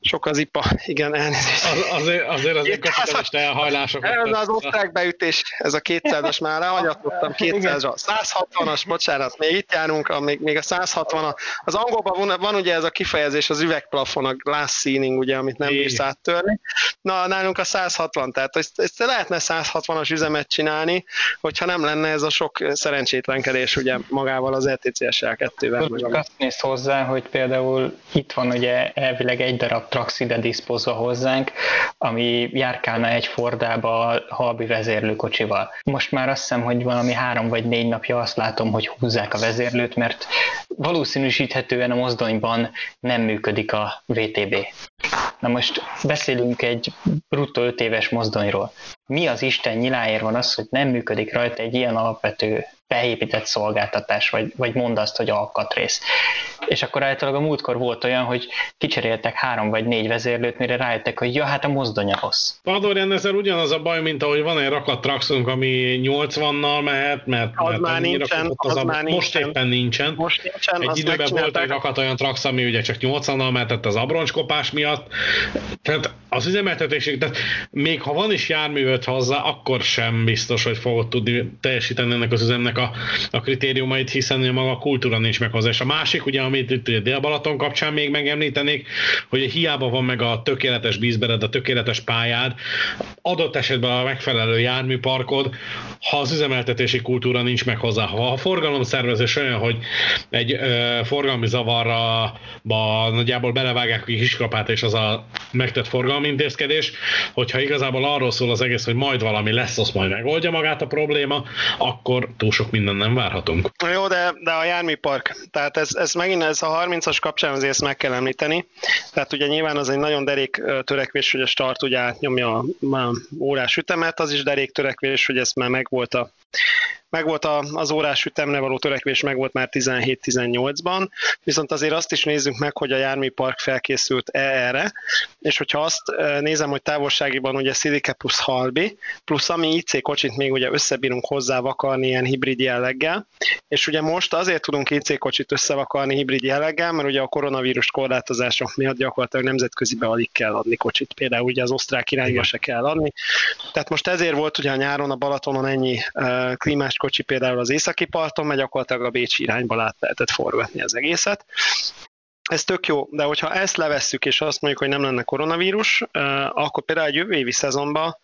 sok az ipa, igen, elnézést. Az, azért, azért az én kapitalista elhajlások. Ez az osztrák beütés, ez a 200-as már ráhagyatottam 200-ra. 160-as, bocsánat, még itt járunk, még, még a 160 az angolban van, van ugye ez a kifejezés, az üvegplafon, a glass ceiling, ugye, amit nem bírsz áttörni. Na, nálunk a 160, tehát ezt, ezt lehetne 160-as üzemet csinálni, hogyha nem lenne ez a sok szerencsétlenkedés ugye magával az ETCS L2-vel. Csak azt néz hozzá, hogy például itt van ugye elvileg egy darab Trax ide diszpozva hozzánk, ami járkálna egy Fordába halbi vezérlőkocsival. Most már azt hiszem, hogy valami három vagy négy napja azt látom, hogy húzzák a vezérlőt, mert valószínűsíthetően a mozdonyban nem működik a VTB. Na most beszélünk egy bruttó 5 éves mozdonyról. Mi az Isten nyiláért van az, hogy nem működik rajta egy ilyen alapvető beépített szolgáltatás, vagy, vagy mondd azt, hogy alkatrész. És akkor általában a múltkor volt olyan, hogy kicseréltek három vagy négy vezérlőt, mire rájöttek, hogy ja, hát a mozdonya rossz. Padorján ezzel ugyanaz a baj, mint ahogy van egy rakat traxunk, ami 80-nal mehet, mert, az mert már nincsen, az, az már most nincsen. éppen nincsen. Most nincsen, egy időben volt egy rakat olyan trax, ami ugye csak 80-nal mehetett az abroncskopás miatt. Tehát az üzemeltetésig, tehát még ha van is járművöt hozzá, akkor sem biztos, hogy fogod tudni teljesíteni ennek az üzemnek a, a kritériumait, hiszen a maga a kultúra nincs meg hozzá. És a másik, ugye, amit itt a Dél-Balaton kapcsán még megemlítenék, hogy hiába van meg a tökéletes bízbered, a tökéletes pályád, adott esetben a megfelelő járműparkod, ha az üzemeltetési kultúra nincs meg hozzá. Ha a forgalomszervezés olyan, hogy egy ö, forgalmi zavarra ba, nagyjából belevágják a kiskapát, és az a megtett forgalmi intézkedés, hogyha igazából arról szól az egész, hogy majd valami lesz, az majd megoldja magát a probléma, akkor túl sok minden nem várhatunk. Jó, de, de a járműpark, tehát ez, ez megint ez a 30-as kapcsán azért ezt meg kell említeni. Tehát ugye nyilván az egy nagyon derék törekvés, hogy a start ugye átnyomja a, a órás ütemet, az is derék törekvés, hogy ez már megvolt a megvolt az órás ütemre való törekvés, megvolt már 17-18-ban, viszont azért azt is nézzük meg, hogy a járműpark felkészült-e erre, és hogyha azt nézem, hogy távolságiban ugye Szilike plusz Halbi, plusz ami IC kocsit még ugye összebírunk hozzá vakarni ilyen hibrid jelleggel, és ugye most azért tudunk IC kocsit összevakarni hibrid jelleggel, mert ugye a koronavírus korlátozások miatt gyakorlatilag nemzetközibe alig kell adni kocsit, például ugye az osztrák irányba se kell adni. Tehát most ezért volt ugye a nyáron a Balatonon ennyi klímás kocsi például az északi parton, mert gyakorlatilag a Bécsi irányba át lehetett forgatni az egészet. Ez tök jó, de hogyha ezt levesszük, és azt mondjuk, hogy nem lenne koronavírus, akkor például egy jövő évi szezonban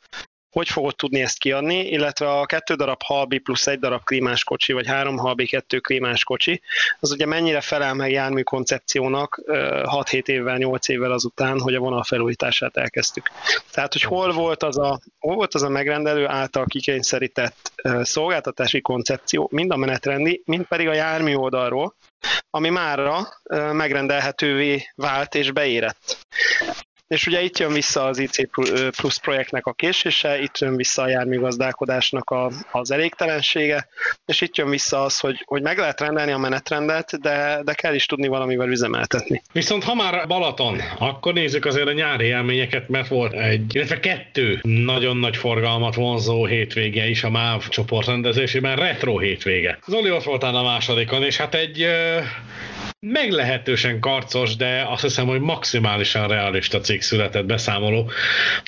hogy fogod tudni ezt kiadni, illetve a kettő darab halbi plusz egy darab klímás kocsi, vagy három halbi, kettő klímás kocsi, az ugye mennyire felel meg jármű koncepciónak 6-7 évvel, 8 évvel azután, hogy a vonal felújítását elkezdtük. Tehát, hogy hol volt az a, hol volt az a megrendelő által kikényszerített szolgáltatási koncepció, mind a menetrendi, mind pedig a jármű oldalról, ami márra megrendelhetővé vált és beérett. És ugye itt jön vissza az IC Plus projektnek a késése, itt jön vissza a járműgazdálkodásnak a, az elégtelensége, és itt jön vissza az, hogy, hogy meg lehet rendelni a menetrendet, de, de kell is tudni valamivel üzemeltetni. Viszont ha már Balaton, akkor nézzük azért a nyári élményeket, mert volt egy, illetve kettő nagyon nagy forgalmat vonzó hétvége is a MÁV csoportrendezésében, retro hétvége. Zoli ott voltál a másodikon, és hát egy meglehetősen karcos, de azt hiszem, hogy maximálisan realista cikk született beszámoló.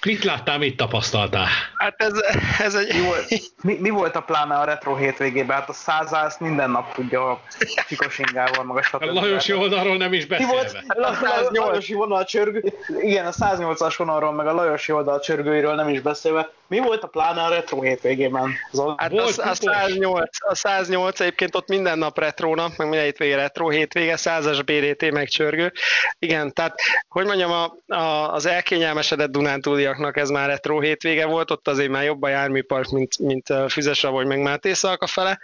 Mit láttál, mit tapasztaltál? Hát ez, ez egy... Mi volt, mi, mi volt a pláne a retro hétvégében? Hát a százál minden nap tudja a Csikosingával, meg a stb. A Lajosi oldalról nem is beszélve. Mi volt? A Lajosi vonal csörgő, igen, a 108-as vonalról, meg a Lajosi oldal csörgőiről nem is beszélve. Mi volt a plán a retro hétvégében? Hát volt a, a, 108, a 108 egyébként ott minden nap retrónak, meg minden hétvége retro hétvége, 100-as BDT megcsörgő. Igen, tehát hogy mondjam, a, a, az elkényelmesedett Dunántúliaknak ez már retro hétvége volt, ott azért már jobb a járműpark, mint, mint Füzesra vagy meg Máté Szalka fele.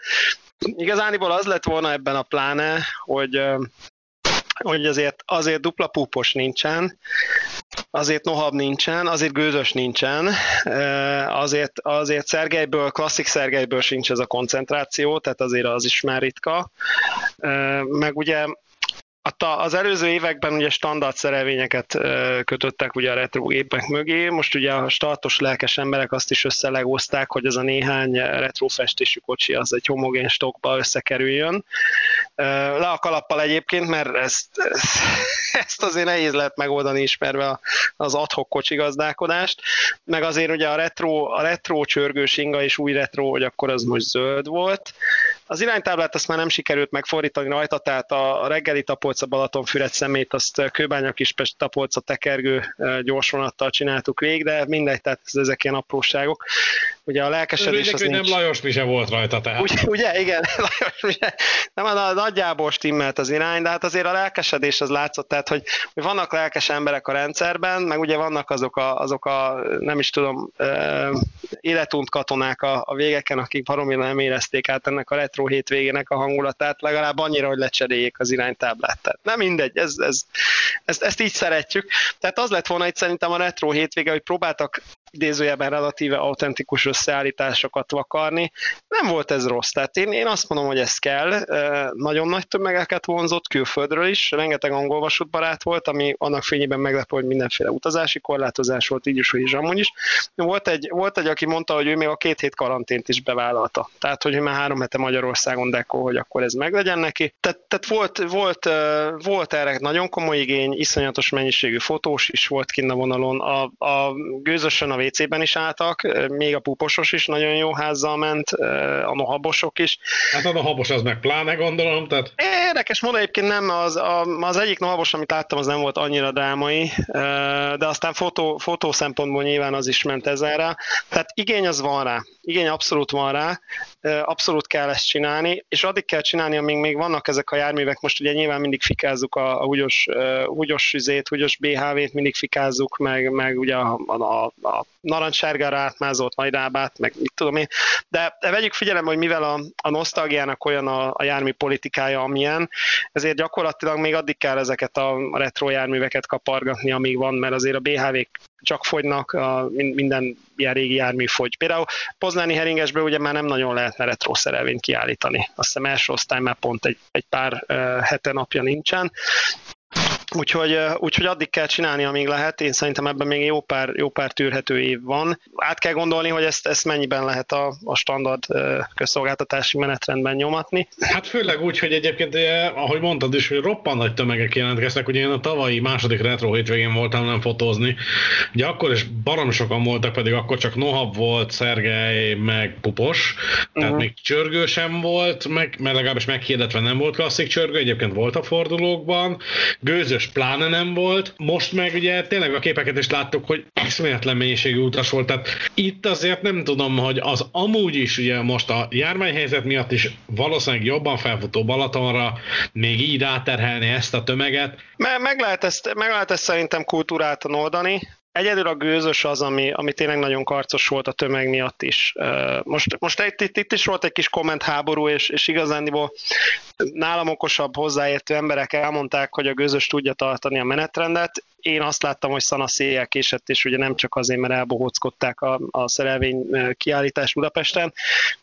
Igazániból az lett volna ebben a pláne, hogy hogy azért, azért dupla púpos nincsen, azért nohab nincsen, azért gőzös nincsen, azért, azért Szergelyből, klasszik Szergelyből sincs ez a koncentráció, tehát azért az is már ritka. Meg ugye az előző években ugye standard szerelvényeket kötöttek ugye a retro gépek mögé, most ugye a startos lelkes emberek azt is összelegozták, hogy ez a néhány retro festésű kocsi az egy homogén stokba összekerüljön. Le a kalappal egyébként, mert ezt, ezt azért nehéz lehet megoldani ismerve az adhok kocsi gazdálkodást, meg azért ugye a retro, a retro csörgős inga és új retro, hogy akkor az most zöld volt, az iránytáblát azt már nem sikerült megfordítani rajta, tehát a reggeli Tapolca Balatonfüred szemét azt Kőbánya Kispest Tapolca tekergő gyorsvonattal csináltuk végig, de mindegy, tehát ezek ilyen apróságok. Ugye a lelkesedés az nincs... nem Lajos Mise volt rajta tehát. Ugye, ugye igen, Lajos Mise. Nem, a nagyjából stimmelt az irány, de hát azért a lelkesedés az látszott, tehát hogy, hogy vannak lelkes emberek a rendszerben, meg ugye vannak azok a, azok a nem is tudom, életunt katonák a, a végeken, akik valami nem érezték át ennek a retro hétvégének a hangulatát, legalább annyira, hogy lecseréljék az iránytáblát. Tehát nem mindegy, ez, ez, ezt, ezt így szeretjük. Tehát az lett volna itt szerintem a retro hétvége, hogy próbáltak idézőjelben relatíve autentikus összeállításokat vakarni. Nem volt ez rossz, tehát én, én azt mondom, hogy ez kell. Nagyon nagy tömegeket vonzott külföldről is, rengeteg angol vasútbarát volt, ami annak fényében meglepő, hogy mindenféle utazási korlátozás volt, így is, hogy is amúgy is. Volt egy, volt egy, aki mondta, hogy ő még a két hét karantént is bevállalta. Tehát, hogy már három hete Magyarországon dekol, hogy akkor ez meglegyen neki. Tehát, tehát volt, volt, volt erre nagyon komoly igény, iszonyatos mennyiségű fotós is volt kinn a vonalon. A, a gőzösen a WC-ben is álltak, még a puposos is nagyon jó házzal ment, a nohabosok is. Hát a nohabos az meg pláne gondolom, tehát... Érdekes módon egyébként nem, az, az egyik nohabos, amit láttam, az nem volt annyira drámai, de aztán fotó, fotó szempontból nyilván az is ment ezerre. Tehát igény az van rá, igény abszolút van rá, abszolút kell ezt csinálni, és addig kell csinálni, amíg még vannak ezek a járművek, most ugye nyilván mindig fikázzuk a, a húgyos, húgyos üzét, húgyos BHV-t mindig fikázzuk, meg, meg ugye a, a, a narancssárgára átmázott nagyrábát, meg mit tudom én, de vegyük figyelembe, hogy mivel a, a nosztalgiának olyan a, a jármű politikája, amilyen, ezért gyakorlatilag még addig kell ezeket a retro járműveket kapargatni, amíg van, mert azért a BHV-k csak fogynak, a, minden ilyen régi jármű fogy. Például Poznáni Heringesből ugye már nem nagyon lehetne retro szerelvényt kiállítani. Azt hiszem első osztály már pont egy, egy pár uh, hete napja nincsen, Úgyhogy, úgyhogy addig kell csinálni, amíg lehet. Én szerintem ebben még jó pár, jó pár tűrhető év van. Át kell gondolni, hogy ezt, ezt mennyiben lehet a, a standard közszolgáltatási menetrendben nyomatni. Hát főleg úgy, hogy egyébként, ahogy mondtad is, hogy roppan nagy tömegek jelentkeztek. Ugye én a tavalyi második retro hétvégén voltam nem fotózni. Ugye akkor is barom sokan voltak, pedig akkor csak Nohab volt, Szergej, meg Pupos. Tehát uh-huh. még csörgő sem volt, meg, mert legalábbis meghirdetve nem volt klasszik csörgő, egyébként volt a fordulókban. Gőzös utas pláne nem volt. Most meg ugye tényleg a képeket is láttuk, hogy eszméletlen mennyiségű utas volt. Tehát itt azért nem tudom, hogy az amúgy is ugye most a járványhelyzet miatt is valószínűleg jobban felfutó Balatonra még így ráterhelni ezt a tömeget. Meg, meg, lehet, ezt, meg lehet ezt szerintem kultúráltan oldani. Egyedül a gőzös az, ami, ami tényleg nagyon karcos volt a tömeg miatt is. Most, most itt, itt, itt is volt egy kis komment háború, és, és igazándiból nálam okosabb, hozzáértő emberek elmondták, hogy a gőzös tudja tartani a menetrendet én azt láttam, hogy Szana széjjel késett, és ugye nem csak azért, mert elbohóckodták a, a szerelvény kiállítás Budapesten,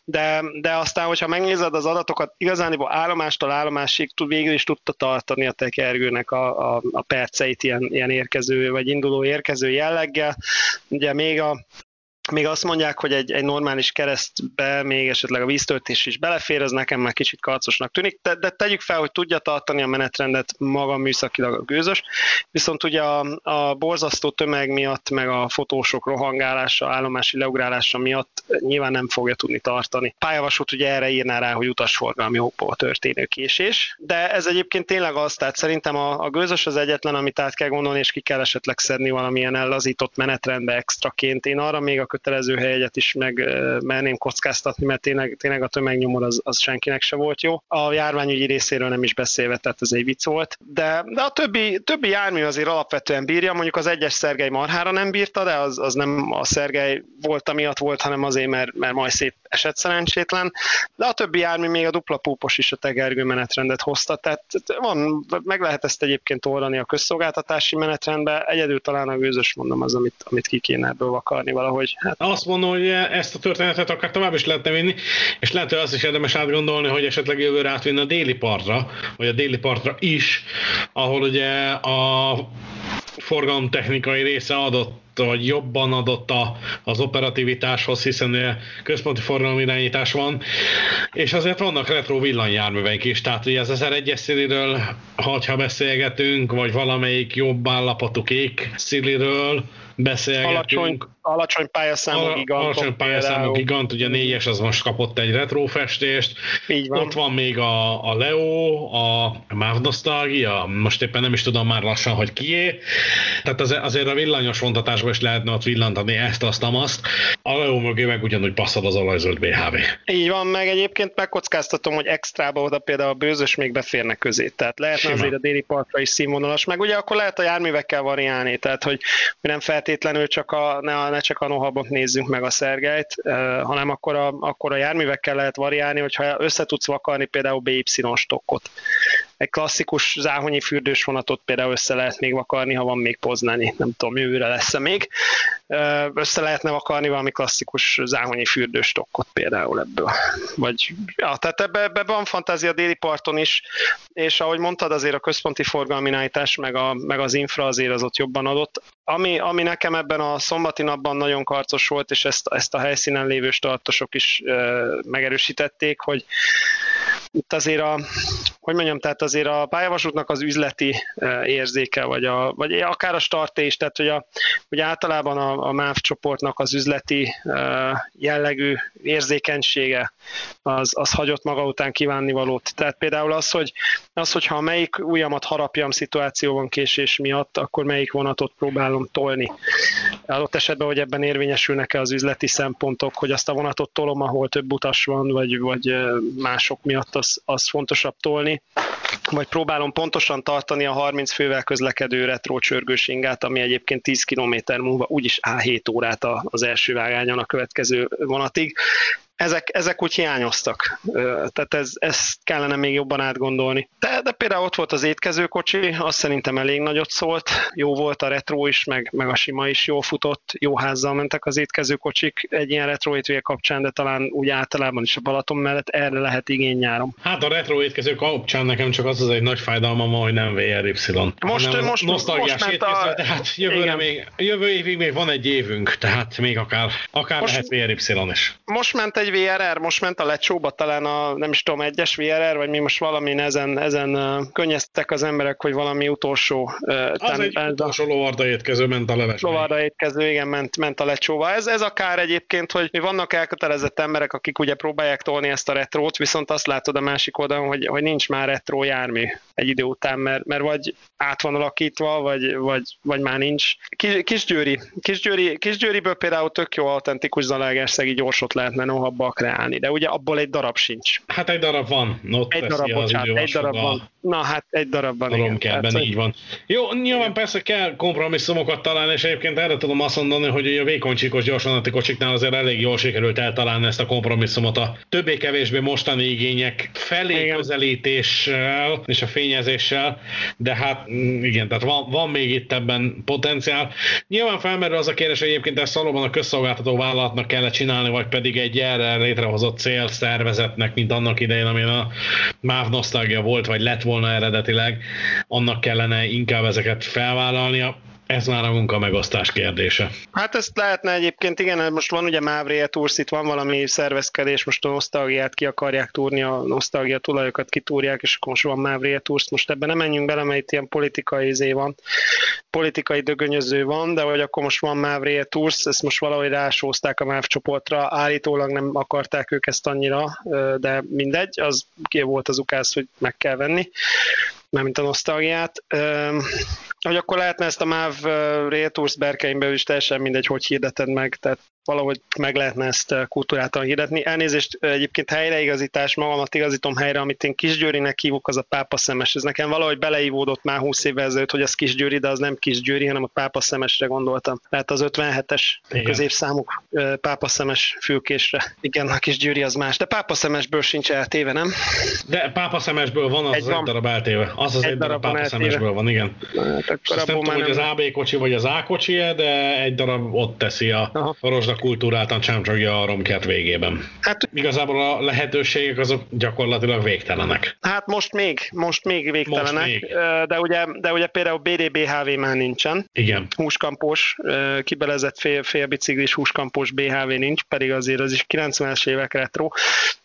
de, de aztán, hogyha megnézed az adatokat, igazániból állomástól állomásig tud, végül is tudta tartani a tekergőnek a, a, a perceit ilyen, ilyen érkező, vagy induló érkező jelleggel. Ugye még a még azt mondják, hogy egy, egy normális keresztbe még esetleg a víztöltés is belefér, ez nekem már kicsit karcosnak tűnik, de, de tegyük fel, hogy tudja tartani a menetrendet maga műszakilag a gőzös, viszont ugye a, a borzasztó tömeg miatt, meg a fotósok rohangálása, állomási leugrálása miatt nyilván nem fogja tudni tartani. Pályavasút ugye erre írná rá, hogy utasforgalmi okból történő késés, de ez egyébként tényleg az, tehát szerintem a, a gőzös az egyetlen, amit át kell gondolni, és ki kell esetleg szedni valamilyen ellazított menetrendbe extraként. Én arra még a kötelező helyegyet is meg merném kockáztatni, mert tényleg, tényleg a tömegnyomor az, az senkinek se volt jó. A járványügyi részéről nem is beszélve, tehát ez egy vicc volt. De, de a többi, többi jármű azért alapvetően bírja, mondjuk az egyes Szergei marhára nem bírta, de az, az nem a Szergei volt, amiatt volt, hanem azért, mert, mert majd szép esett szerencsétlen. De a többi jármű még a dupla púpos is a tegergő menetrendet hozta, tehát van, meg lehet ezt egyébként oldani a közszolgáltatási menetrendbe, egyedül talán a gőzös mondom az, amit, amit ki kéne ebből vakarni valahogy. Hát. Azt mondom, hogy ezt a történetet akár tovább is lehetne vinni, és lehet, hogy azt is érdemes átgondolni, hogy esetleg jövőre átvinni a déli partra, vagy a déli partra is, ahol ugye a forgalomtechnikai része adott vagy jobban adott a, az operativitáshoz, hiszen központi forgalomirányítás van, és azért vannak retro villanyjárműveink is, tehát ugye az 1001-es sziliről, ha beszélgetünk, vagy valamelyik jobb állapotú kék sziliről, beszélgetünk. Alacsony, alacsony pályaszámú gigant. Alacsony pályaszámú gigant, ugye négyes az most kapott egy retro festést. Így van. Ott van még a, a Leo, a Mav Nostalgia, most éppen nem is tudom már lassan, hogy kié. Tehát az, azért a villanyos vontatásban is lehetne ott villantani ezt, azt, azt. A Leo mögé meg ugyanúgy passzol az olajzöld BHV. Így van, meg egyébként megkockáztatom, hogy extrába oda például a bőzös még beférnek közé. Tehát lehetne Sima. azért a déli partra is színvonalas, meg ugye akkor lehet a járművekkel variálni, tehát hogy nem feltétlenül csak a, ne, ne csak a nohabot nézzünk meg a szergelyt, hanem akkor a, akkor a járművekkel lehet variálni, hogyha össze tudsz vakarni például BY stokkot. Egy klasszikus záhonyi fürdős vonatot például össze lehet még vakarni, ha van még poznani, nem tudom, jövőre lesz-e még. Össze lehetne vakarni valami klasszikus záhonyi fürdős stokkot például ebből. Vagy, ja, tehát ebbe, ebbe van fantázia déli parton is, és ahogy mondtad, azért a központi forgalminálítás meg, a, meg az infra azért az ott jobban adott. Ami, ami nekem ebben a szombati napban nagyon karcos volt, és ezt, ezt a helyszínen lévő startosok is e, megerősítették, hogy itt azért a, hogy mondjam, tehát azért a pályavasútnak az üzleti érzéke, vagy, a, vagy akár a starté is, tehát hogy, a, hogy általában a, a MÁV csoportnak az üzleti jellegű érzékenysége az, az hagyott maga után kívánni valót. Tehát például az, hogy az, hogyha melyik ujjamat harapjam szituációban késés miatt, akkor melyik vonatot próbálom tolni. Adott esetben, hogy ebben érvényesülnek-e az üzleti szempontok, hogy azt a vonatot tolom, ahol több utas van, vagy, vagy mások miatt az, az fontosabb tolni vagy próbálom pontosan tartani a 30 fővel közlekedő retro ingát, ami egyébként 10 km múlva úgyis áll 7 órát az első vágányon a következő vonatig ezek, ezek úgy hiányoztak. Tehát ez, ezt kellene még jobban átgondolni. De, de például ott volt az étkezőkocsi, azt szerintem elég nagyot szólt, jó volt a retro is, meg, meg a sima is jól futott, jó házzal mentek az étkezőkocsik egy ilyen retro étvége kapcsán, de talán úgy általában is a Balaton mellett erre lehet igény nyáron. Hát a retro étkező kapcsán nekem csak az az egy nagy fájdalmam, hogy nem VRY. Most, most, most ment a... tehát jövőre még, jövő évig még van egy évünk, tehát még akár, akár most, lehet VRY is. Most ment egy VRR, most ment a lecsóba talán a, nem is tudom, egyes VRR, vagy mi most valami ezen, ezen könnyeztek az emberek, hogy valami utolsó... Az ten, egy utolsó lovarda étkező ment a leves. Lovarda étkező, igen, ment, ment a lecsóba. Ez, ez akár egyébként, hogy vannak elkötelezett emberek, akik ugye próbálják tolni ezt a retrót, viszont azt látod a másik oldalon, hogy, hogy nincs már retro jármű egy idő után, mert, mert vagy át van alakítva, vagy, vagy, vagy már nincs. Kisgyőri, Kisgyőri, Kisgyőriből például tök jó autentikus zalaegerszegi gyorsot lehetne nohabba kreálni, de ugye abból egy darab sincs. Hát egy darab van. Ott egy darab, bocsánat, egy darab van. Na hát egy darab van, igen. Kell, benne, így van. Jó, nyilván igen. persze kell kompromisszumokat találni, és egyébként erre tudom azt mondani, hogy a vékony csíkos gyorsvonati kocsiknál azért elég jól sikerült eltalálni ezt a kompromisszumot a többé-kevésbé mostani igények felé igen. közelítéssel és a fényezéssel, de hát mm, igen, tehát van, van még itt ebben potenciál. Nyilván felmerül az a kérdés, hogy egyébként ezt valóban a közszolgáltató vállalatnak kellett csinálni, vagy pedig egy erre létrehozott célszervezetnek, mint annak idején, amin a MÁV nosztalgia volt, vagy lett volna eredetileg, annak kellene inkább ezeket felvállalnia ez már a munka megosztás kérdése. Hát ezt lehetne egyébként, igen, most van ugye Mavria Tours, itt van valami szervezkedés, most a nosztalgiát ki akarják túrni, a nosztalgia tulajokat kitúrják, és akkor most van Mavria Tours. Most ebben nem menjünk bele, mert itt ilyen politikai izé van, politikai dögönyöző van, de hogy akkor most van Mavria Tours, ezt most valahogy rásózták a MÁV csoportra, állítólag nem akarták ők ezt annyira, de mindegy, az ki volt az ukász, hogy meg kell venni mint a nosztalgiát. Hogy akkor lehetne ezt a MÁV Rail Tours berkeimbe is teljesen mindegy, hogy hirdeted meg, tehát valahogy meg lehetne ezt kultúráltan hirdetni. Elnézést, egyébként helyreigazítás, magamat igazítom helyre, amit én Kisgyőrinek hívok, az a pápa szemes. Ez nekem valahogy beleívódott már 20 évvel ezelőtt, hogy az Kisgyőri, de az nem Kisgyőri, hanem a pápa szemesre gondoltam. Tehát az 57-es középszámuk pápa szemes fülkésre. Igen, a Kisgyőri az más, de pápa szemesből sincs eltéve, nem? De pápa szemesből van az egy, az egy darab eltéve. Az az egy, egy darab, pápa szemesből van, igen. Hát, akkor nem tudom, hogy az AB kocsi vagy az A kocsi de egy darab ott teszi a Rozsda kultúráltan csámcsogja a romkert végében. Hát igazából a lehetőségek azok gyakorlatilag végtelenek. Hát most még, most még végtelenek, most még. De, ugye, de ugye például BDBHV már nincsen. Igen. Húskampós, kibelezett fél, félbiciklis húskampós BHV nincs, pedig azért az is 90-es évek retro.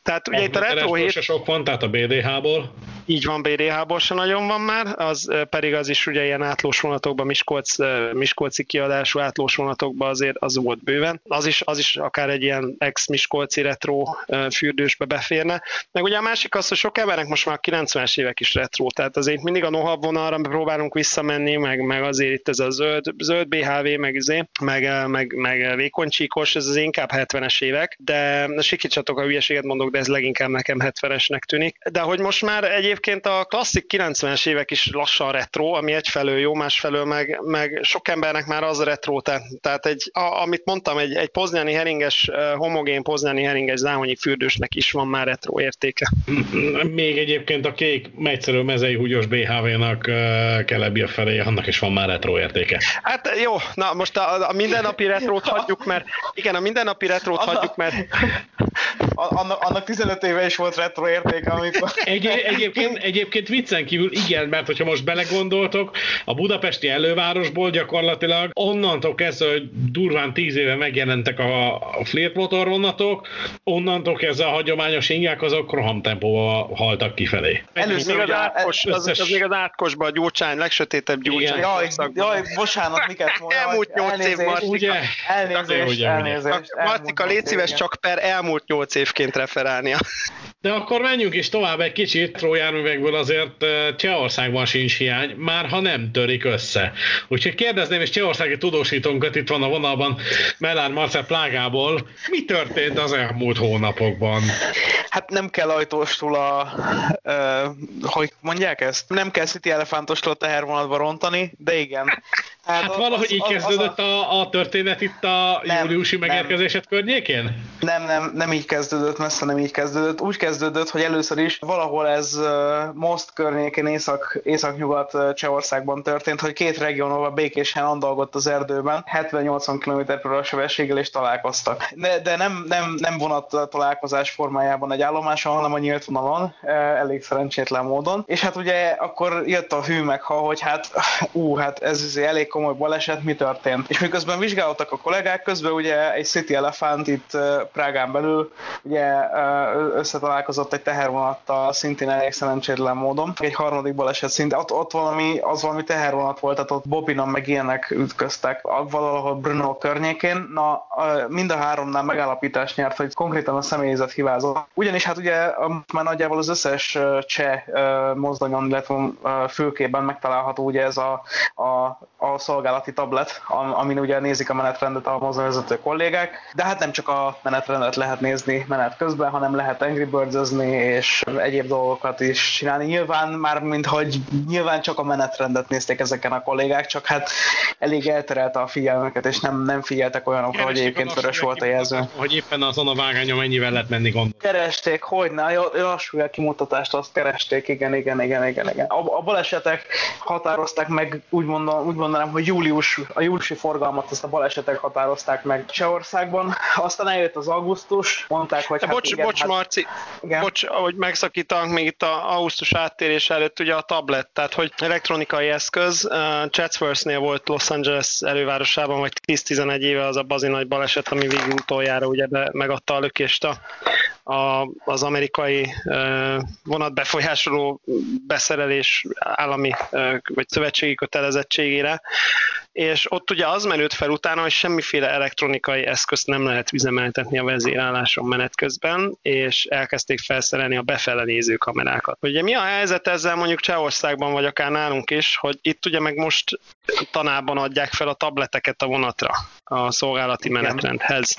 Tehát ugye a itt a retro hét... sok van, tehát a BDH-ból. Így van, BDH-ból se nagyon van már, az pedig az is ugye ilyen átlós vonatokban, Miskolc, Miskolci kiadású átlós vonatokban azért az volt bőven. Az is, az is akár egy ilyen ex-Miskolci retro fürdősbe beférne. Meg ugye a másik az, hogy sok embernek most már a 90-es évek is retro, tehát azért mindig a nohabb vonalra próbálunk visszamenni, meg, meg azért itt ez a zöld, zöld BHV, meg, izé, meg, meg, meg vékony csíkos, ez az inkább 70-es évek, de sikítsatok a hülyeséget mondok, de ez leginkább nekem 70-esnek tűnik. De hogy most már egyébként a klasszik 90-es évek is lassan retro, ami egyfelől jó, másfelől meg, meg sok embernek már az retro, tehát, tehát egy, a, amit mondtam, egy, egy poznyáni heringes, homogén poznyáni heringes záhonyi fürdősnek is van már retro értéke. Még egyébként a kék egyszerű mezei húgyos BHV-nak Kelebia felé, annak is van már retro értéke. Hát jó, na most a, a mindennapi retrót hagyjuk, mert igen, a mindennapi retrót hagyjuk, mert annak, annak 15 éve is volt retro értéke, amikor... Egy, egyébként, egyébként viccen kívül igen, mert hogyha most belegondoltok, a budapesti elővárosból gyakorlatilag onnantól kezdve, hogy durván 10 éve megjelentek a, a flirt motorvonatok, onnantól kezdve a hagyományos ingák azok rohamtempóval haltak kifelé. Először az, átkos, az, az, még az átkosban a gyurcsány, legsötétebb gyurcsány. Jaj, jaj, bocsánat, miket mondja. Elmúlt 8 év, Marcika. Ugye? Elnézést, elnézést. Marcika, légy szíves csak per elmúlt 8 évként referálnia. De akkor menjünk is tovább egy kicsit, trójárművekből azért Csehországban sincs hiány, már ha nem törik össze. Úgyhogy kérdezném, és csehországi tudósítónkat itt van a vonalban, Mellár Marcel Plágából, mi történt az elmúlt hónapokban? Hát nem kell ajtóstól a, uh, hogy mondják ezt? Nem kell City Elefántostól tehervonatba rontani, de igen. Hát, hát valahogy az, így kezdődött az a... a, történet itt a nem, júliusi megérkezésed nem. környékén? Nem, nem, nem így kezdődött, messze nem így kezdődött. Úgy kezdődött, hogy először is valahol ez Most környékén észak, észak-nyugat Csehországban történt, hogy két regionóval békésen andalgott az erdőben, 70-80 km per sebességgel és találkoztak. De, de nem, nem, nem vonat találkozás formájában egy állomáson, hanem a nyílt vonalon, elég szerencsétlen módon. És hát ugye akkor jött a hű meg, ha, hogy hát, ú, hát ez elég komoly baleset, mi történt. És miközben vizsgáltak a kollégák, közben ugye egy City Elephant itt Prágán belül ugye összetalálkozott egy tehervonattal szintén elég szerencsétlen módon. Egy harmadik baleset szinte, ott, ott valami, az valami tehervonat volt, tehát ott Bobinon meg ilyenek ütköztek valahol Brno környékén. Na, mind a háromnál megállapítás nyert, hogy konkrétan a személyzet hibázott. Ugyanis hát ugye már nagyjából az összes cseh mozdonyon, illetve fülkében megtalálható ugye ez a, a, a szolgálati tablet, amin ugye nézik a menetrendet a mozdonyvezető kollégák, de hát nem csak a menetrendet lehet nézni menet közben, hanem lehet Angry birds és egyéb dolgokat is csinálni. Nyilván már, mint hogy nyilván csak a menetrendet nézték ezeken a kollégák, csak hát elég elterelte a figyelmeket, és nem, nem figyeltek olyanokra, hogy egyébként vörös volt a jelző. Hogy éppen azon a vágányon mennyivel lehet menni gond. Keresték, hogy ne, lassú kimutatást azt keresték, igen, igen, igen, igen, igen. A, a balesetek határozták meg, úgy, mondom, úgy mondanám, hogy július, a júliusi forgalmat azt a balesetek határozták meg Csehországban. Aztán eljött az augusztus, mondták, hogy hát bocs, igen, bocs, hát, Marci, igen. bocs, ahogy megszakítanak még itt a augusztus áttérés előtt ugye a tablet, tehát hogy elektronikai eszköz, uh, Chatsworth-nél volt Los Angeles elővárosában, vagy 10-11 éve az a bazi nagy baleset, ami végig utoljára ugye be, megadta a lökést a, a, az amerikai uh, vonatbefolyásoló beszerelés állami vagy szövetségi kötelezettségére, és ott ugye az merült fel utána, hogy semmiféle elektronikai eszközt nem lehet üzemeltetni a vezérálláson menet közben, és elkezdték felszerelni a befele néző kamerákat. Ugye mi a helyzet ezzel mondjuk Csehországban, vagy akár nálunk is, hogy itt ugye meg most tanában adják fel a tableteket a vonatra a szolgálati menetrendhez.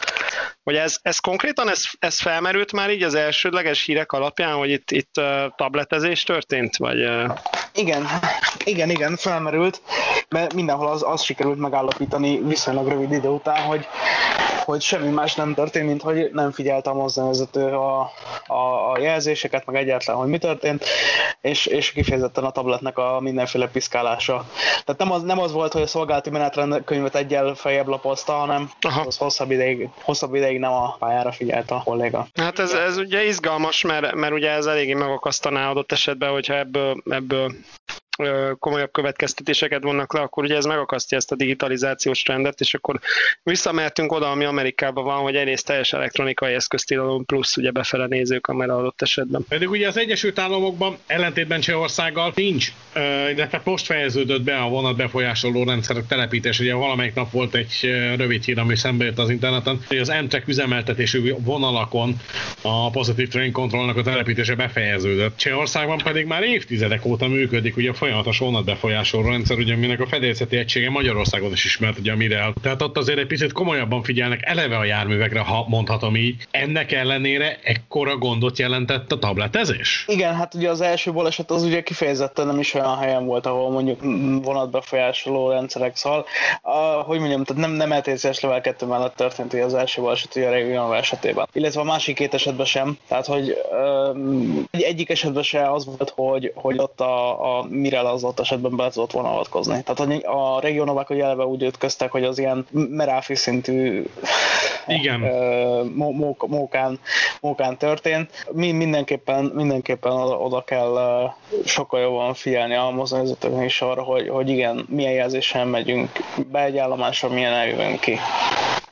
Hogy ez, ez konkrétan, ez, ez felmerült már így az elsődleges hírek alapján, hogy itt, itt tabletezés történt? Vagy. Igen, igen, igen, felmerült, mert mindenhol az, az sikerült megállapítani viszonylag rövid idő után, hogy, hogy semmi más nem történt, mint hogy nem figyelt a mozdonyvezető a, a, a jelzéseket, meg egyáltalán, hogy mi történt, és, és kifejezetten a tabletnek a mindenféle piszkálása. Tehát nem az, nem az volt, hogy a szolgálati menetrend könyvet egyel fejebb lapozta, hanem Aha. az hosszabb ideig, hosszabb ideig nem a pályára figyelt a kolléga. Hát ez, ez ugye izgalmas, mert, mert ugye ez eléggé megakasztaná adott esetben, hogyha ebből, ebből komolyabb következtetéseket vonnak le, akkor ugye ez megakasztja ezt a digitalizációs trendet, és akkor visszamehetünk oda, ami Amerikában van, hogy egyrészt teljes elektronikai eszköztilalom plusz ugye befele nézőkamera adott esetben. Pedig ugye az Egyesült Államokban ellentétben Csehországgal nincs, illetve most fejeződött be a vonat befolyásoló rendszerek telepítés. Ugye valamelyik nap volt egy rövid hír, ami szembe jött az interneten, hogy az Amtrak üzemeltetésű vonalakon a Positive Train Controlnak a telepítése befejeződött. Csehországban pedig már évtizedek óta működik ugye a folyamatos vonatbefolyásoló rendszer, ugye aminek a fedélzeti egysége Magyarországon is ismert, ugye a Mirel. Tehát ott azért egy picit komolyabban figyelnek eleve a járművekre, ha mondhatom így. Ennek ellenére ekkora gondot jelentett a tabletezés? Igen, hát ugye az első baleset az ugye kifejezetten nem is olyan helyen volt, ahol mondjuk vonatbefolyásoló rendszerek szal. A, hogy mondjam, tehát nem, nem LTCS level 2 mellett történt az első baleset ugye a regional esetében. Illetve a másik két esetben sem. Tehát, hogy ö, egyik esetben se az volt, hogy, hogy ott a, a Mirel kell az ott esetben be tudott volna avatkozni. Tehát a regionovák hogy eleve úgy ütköztek, hogy az ilyen meráfi szintű Igen. mókán, mókán történt. Mi mindenképpen, mindenképpen oda kell sokkal jobban figyelni a mozdonyvezetőknek is arra, hogy, hogy igen, milyen jelzésen megyünk be egy állomásra, milyen eljövünk ki.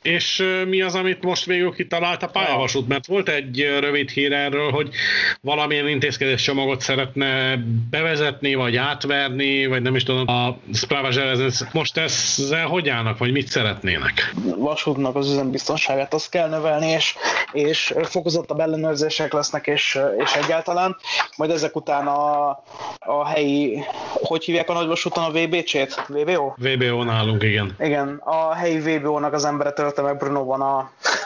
És mi az, amit most végül kitalált a pályavasút? Mert volt egy rövid hír erről, hogy valamilyen intézkedés csomagot szeretne bevezetni, vagy átverni, vagy nem is tudom, a Sprava Most ezzel hogy állnak, vagy mit szeretnének? Vasútnak az üzembiztonságát azt kell növelni, és, és fokozottabb ellenőrzések lesznek, és, és egyáltalán. Majd ezek után a, a helyi, hogy hívják a nagyvasúton a VBC-t? VBO? VBO nálunk, igen. Igen, a helyi VBO-nak az embere tölte meg Bruno-ban a,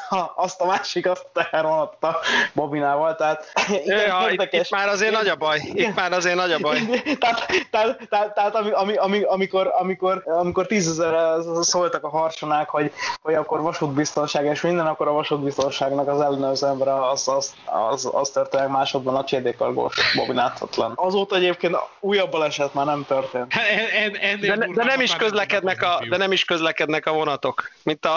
a, azt a másik, azt elronadt a Bobinával, tehát igen, ja, itt, itt, már azért nagy a baj, itt már azért nagy a baj. tehát, tehát, tehát, tehát ami, ami, ami, amikor, amikor, amikor tízezer szóltak a harsonák, hogy, hogy akkor vasútbiztonság és minden, akkor a vasútbiztonságnak az ellenőrző ember az, az, az, az történik másodban a csédékargós bobináthatlan. Azóta egyébként újabb baleset már nem történt. Hát, en, en, de, de, nem is közlekednek a, de nem is közlekednek a vonatok, mint a...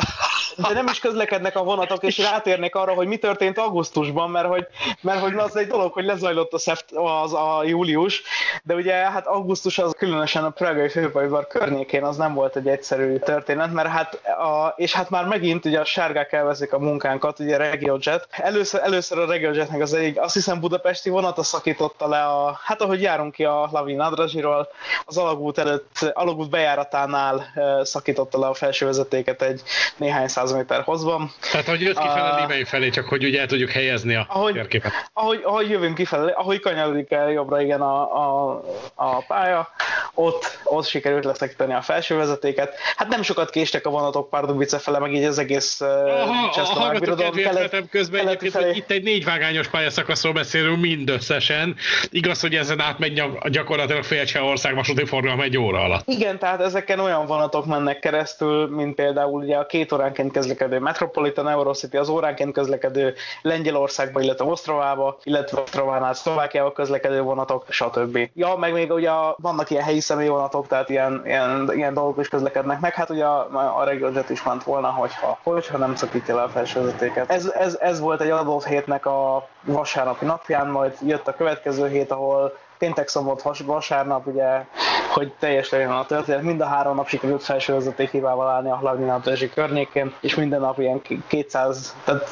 De nem is közlekednek a vonatok, és rátérnék arra, hogy mi történt augusztusban, mert hogy, mert hogy az egy dolog, hogy lezajlott a, szept, az a július, de ugye hát augusztus az különösen a Pragai főpajvar környékén az nem volt egy egyszerű történet, mert hát a, és hát már megint ugye a sárgák elveszik a munkánkat, ugye RegioJet. Először, először a RegioJetnek az egyik, azt hiszem budapesti vonata szakította le a, hát ahogy járunk ki a Lavin Adrazsiról, az alagút előtt, alagút bejáratánál szakította le a felső vezetéket egy néhány száz méter hozban. Tehát, hogy jött kifelé a... felé, csak hogy ugye el tudjuk helyezni a ahogy, térképet. Ahogy, ahogy jövünk kifelé, ahogy kanyarodik el jobbra igen a, a, a pálya, ott, ott sikerült leszekíteni a felső vezetéket. Hát nem sokat késtek a vonatok Pardubice fele, meg így az egész uh, Csehszlovák birodalom kelet, közben egyébként, felé. hogy itt egy négyvágányos pályaszakaszról beszélünk mindösszesen. Igaz, hogy ezen átmegy gyakorlatilag fél ország vasúti forgalom egy óra alatt. Igen, tehát ezeken olyan vonatok mennek keresztül, mint például ugye a két óránként közlekedő Metropolitan Eurocity, az óránként közlekedő Lengyelországba, illetve Osztrovába, illetve Osztrovánál Szlovákiába közlekedő vonatok, stb. Ja, meg még ugye vannak ilyen helyi személyvonatok, tehát ilyen, ilyen, ilyen dolgok is közlekednek meg. Hát ugye a, a RegioJet is ment volna, hogyha, hogyha nem szakítja le a felsővezetéket. Ez, ez, ez volt egy adott hétnek a vasárnapi napján, majd jött a következő hét, ahol péntek, szombat, vasárnap, ugye hogy teljes legyen a történet. Mind a három nap sikerült felső vezeték hibával állni a Hlavnina környékén, és minden nap ilyen 200, tehát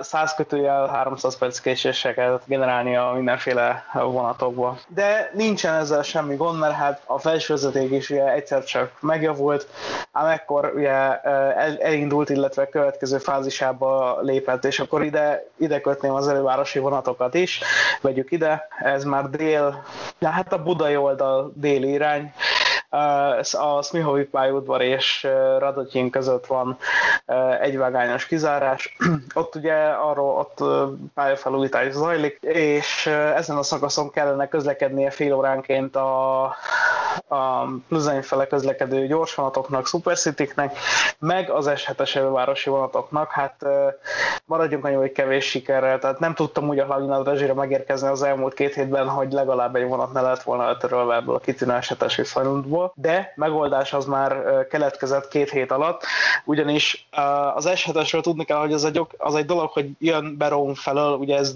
100 kötőjel 300 perc késéseket generálni a mindenféle vonatokból. De nincsen ezzel semmi gond, mert hát a felső vezeték is ugye egyszer csak megjavult, ám ekkor ugye el, elindult, illetve következő fázisába lépett, és akkor ide, ide kötném az elővárosi vonatokat is, vegyük ide, ez már dél, ja, hát a budai oldal déli irány, a Smihovi pályaudvar és Radotyin között van egyvágányos kizárás. ott ugye arról ott pályafelújítás zajlik, és ezen a szakaszon kellene közlekednie fél óránként a, a Pluzany fele közlekedő gyorsvonatoknak, Supercity-nek, meg az S7-es elővárosi vonatoknak. Hát maradjunk annyi, hogy kevés sikerrel, tehát nem tudtam úgy a Hlavinad rezsire megérkezni az elmúlt két hétben, hogy legalább egy vonat ne lett volna eltörölve ebből a kitűnő S7-es viszonylatból, de megoldás az már keletkezett két hét alatt, ugyanis az S7-esről tudni kell, hogy az egy, az egy dolog, hogy jön Berón felől, ugye ez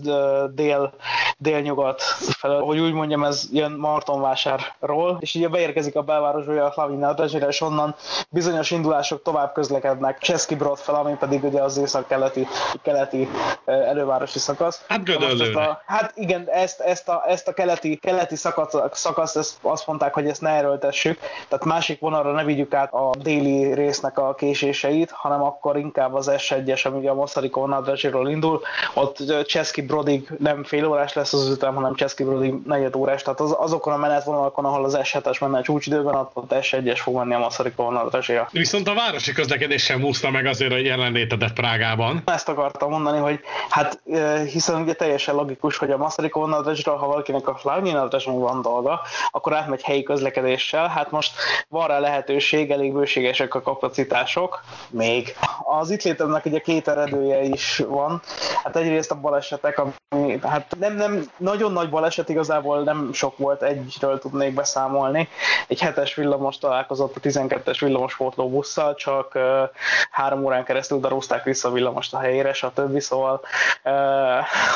dél, délnyugat felől, hogy úgy mondjam, ez jön Martonvásárról, és ugye beérkezik a belvárosba a Hlavinát, és onnan bizonyos indulások tovább közlekednek Cseszki Brod fel, ami pedig ugye az észak-keleti keleti elővárosi szakasz. Hát gödöllőre. Hát igen, ezt, ezt, a, ezt a keleti, keleti szakasz, szakaszt ezt azt mondták, hogy ezt ne erőltessük, tehát másik vonalra ne vigyük át a déli résznek a késéseit, hanem akkor inkább az S1-es, ami a Moszariko vonaldrezséről indul, ott Cseszki Brodig nem fél órás lesz az ütem, hanem Cseszki Brodig negyed órás, tehát az, azokon a menetvonalakon, ahol az S7-es menne a csúcsidőben, ott, ott S1-es fog menni a Moszariko vonaldrezsére. Viszont a városi közlekedés sem úszta meg azért a jelenlétedet Prágában. Ezt akartam mondani, hogy hát hiszen ugye teljesen logikus, hogy a Moszariko vonaldrezséről, ha valakinek a Flávnyi van dolga, akkor átmegy helyi közlekedéssel, hát most van rá lehetőség, elég bőségesek a kapacitások, még. Az itt létemnek ugye két eredője is van. Hát egyrészt a balesetek, ami hát nem, nem nagyon nagy baleset igazából nem sok volt, egyről tudnék beszámolni. Egy hetes villamos találkozott a 12-es villamos pótlóbusszal, csak uh, három órán keresztül darúzták vissza a villamost a helyére, stb. Szóval uh,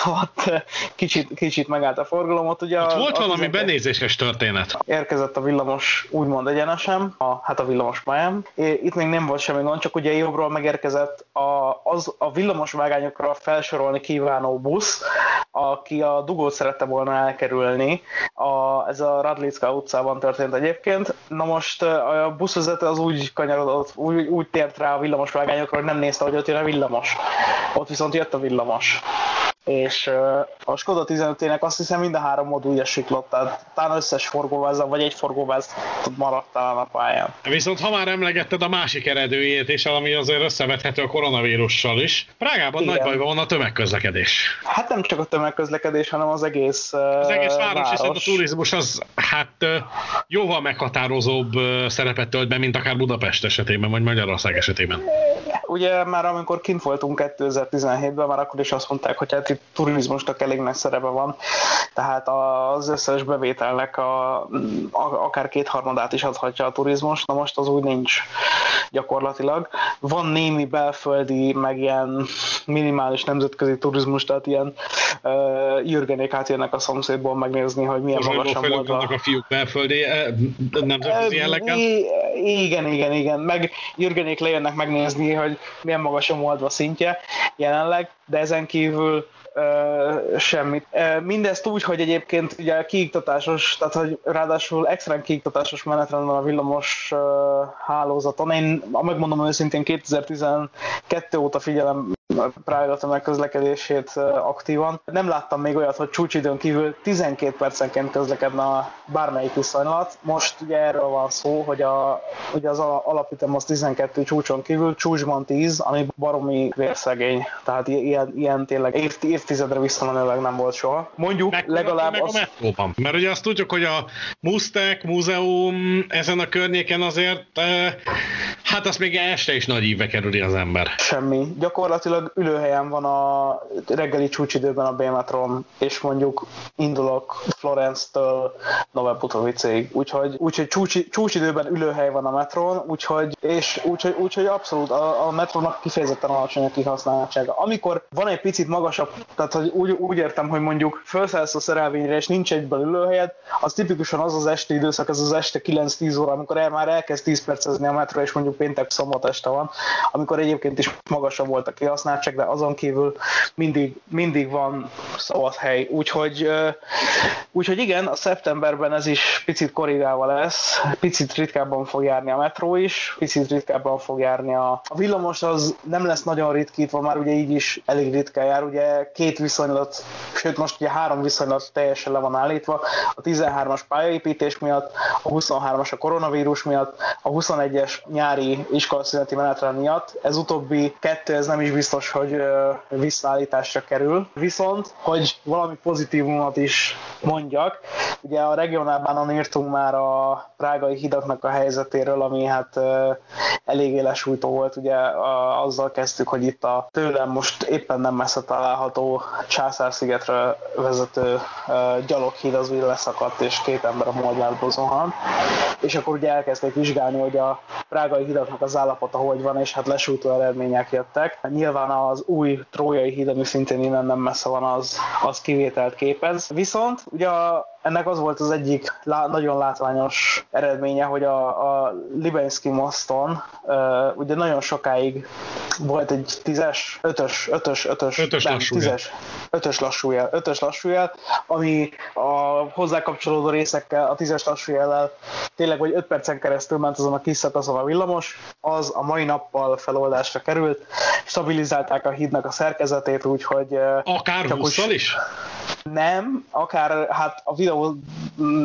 ott kicsit, kicsit megállt a forgalom. Ott, ugye ott a, volt a valami 12... benézéses történet. Érkezett a villamos úgymond egyenesen, a, hát a villamos pályán. Itt még nem volt semmi gond, csak ugye jobbról megérkezett a, az, a villamos vágányokra felsorolni kívánó busz, aki a dugót szerette volna elkerülni. A, ez a Radlicka utcában történt egyébként. Na most a buszvezető az úgy kanyarodott, úgy, úgy tért rá a villamos vágányokra, hogy nem nézte, hogy ott jön a villamos. Ott viszont jött a villamos és a Skoda 15-ének azt hiszem mind a három modulja siklott, tehát talán összes forgóváza, vagy egy forgóváz maradt talán a pályán. Viszont ha már emlegetted a másik eredőjét, és ami azért összevethető a koronavírussal is, Prágában Igen. nagy bajban van a tömegközlekedés. Hát nem csak a tömegközlekedés, hanem az egész Az egész város, város. hiszen a turizmus az hát jóval meghatározóbb szerepet tölt be, mint akár Budapest esetében, vagy Magyarország esetében. Ugye már amikor kint voltunk 2017-ben, már akkor is azt mondták, hogy hát itt turizmusnak elég nagy szerepe van, tehát az összes bevételnek a, a, akár kétharmadát is adhatja a turizmus, na most az úgy nincs gyakorlatilag. Van némi belföldi, meg ilyen minimális nemzetközi turizmus, tehát ilyen uh, jürgenék átjönnek a szomszédból megnézni, hogy milyen Most magasan volt a... a fiúk belföldi nemzetközi jelleggel? Igen, igen, igen, meg jürgenék lejönnek megnézni, hogy milyen magas a Moldva szintje jelenleg, de ezen kívül semmit. Mindezt úgy, hogy egyébként ugye kiiktatásos, tehát hogy ráadásul extrán kiiktatásos menetrend van a villamos hálózaton. Én, megmondom őszintén, 2012 óta figyelem Prága megközlekedését aktívan. Nem láttam még olyat, hogy csúcsidőn kívül 12 percenként közlekedne a bármelyik viszonylat. Most ugye erről van szó, hogy a, ugye az alapütem az 12 csúcson kívül, csúcsban 10, ami baromi vérszegény. Tehát ilyen, ilyen tényleg év, évtizedre visszamenőleg nem volt soha. Mondjuk meg, legalább meg az... a metróban. Mert ugye azt tudjuk, hogy a Mustek Múzeum ezen a környéken azért eh, Hát azt még este is nagy ívbe kerüli az ember. Semmi. Gyakorlatilag ülőhelyen van a reggeli csúcsidőben a B-metron, és mondjuk indulok Florence-től Noveputovicig. Úgyhogy, úgyhogy csúcsi, csúcsidőben ülőhely van a metron, úgyhogy, és úgyhogy, úgyhogy abszolút a, a metrónak kifejezetten alacsony a kihasználtsága. Amikor van egy picit magasabb, tehát hogy úgy, úgy értem, hogy mondjuk felszállsz a szerelvényre, és nincs egyből ülőhelyed, az tipikusan az az esti időszak, az az este 9-10 óra, amikor el, már elkezd 10 percezni a metró, és mondjuk péntek szombat este van, amikor egyébként is magasabb volt a kihasználtság, de azon kívül mindig, mindig van szabad hely. Úgyhogy, úgyhogy igen, a szeptemberben ez is picit korrigálva lesz, picit ritkábban fog járni a metró is, picit ritkábban fog járni a, a villamos, az nem lesz nagyon ritkítva, már ugye így is elég ritkán jár, ugye két viszonylat, sőt most ugye három viszonylat teljesen le van állítva, a 13-as pályaépítés miatt, a 23-as a koronavírus miatt, a 21-es nyári iskolaszüneti menetrend miatt. Ez utóbbi kettő, ez nem is biztos, hogy visszaállításra kerül. Viszont, hogy valami pozitívumot is mondjak, ugye a regionálbánon írtunk már a prágai hidaknak a helyzetéről, ami hát elég élesújtó volt, ugye azzal kezdtük, hogy itt a tőlem most éppen nem messze található Császár-szigetre vezető gyaloghíd az úgy leszakadt, és két ember a Moldvárból zuhan. És akkor ugye elkezdték vizsgálni, hogy a prágai hidaknak az állapota hogy van, és hát lesújtó eredmények jöttek. Nyilván az új trójai híd, ami szintén innen nem messze van, az, az kivételt képez. Viszont ugye a ennek az volt az egyik lá, nagyon látványos eredménye, hogy a, a Libenski moston uh, ugye nagyon sokáig volt egy tízes, ötös, ötös, ötös, ötös nem, lassújel. tízes, ötös lassújel, ötös lassújel, ami a hozzá kapcsolódó részekkel, a tízes lassújellel tényleg vagy öt percen keresztül ment azon a kis szakaszon a villamos, az a mai nappal feloldásra került, stabilizálták a hídnak a szerkezetét, úgyhogy... Akár 20 is? Nem, akár hát a videó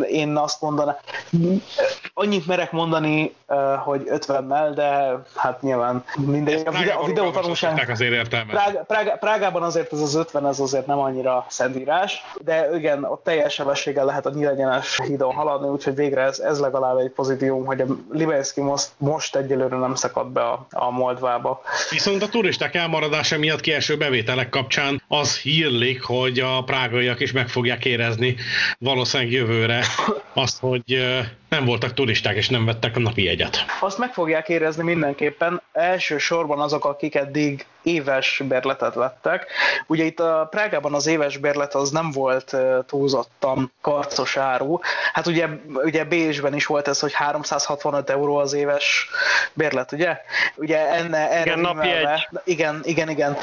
én azt mondanám, annyit merek mondani, hogy 50-mel, de hát nyilván mindegy. A, videó, a videó tanulság... azért Prág, Prág, Prágában azért ez az 50, ez azért nem annyira szentírás, de igen, ott teljes sebességgel lehet a nyílegyenes hídon haladni, úgyhogy végre ez, ez legalább egy pozitívum, hogy a Libenszki most, most egyelőre nem szakadt be a, a Moldvába. Viszont a turisták elmaradása miatt kieső bevételek kapcsán az hírlik, hogy a prágaiak is meg fogják érezni valószínűleg jövőre azt, hogy nem voltak turisták és nem vettek a napi jegyet. Azt meg fogják érezni mindenképpen, elsősorban azok, akik eddig éves bérletet vettek. Ugye itt a Prágában az éves bérlet az nem volt túlzottan karcos áru. Hát ugye, ugye Bécsben is volt ez, hogy 365 euró az éves bérlet, ugye? Ugye enne, erre igen, napi egy. Igen, igen, igen.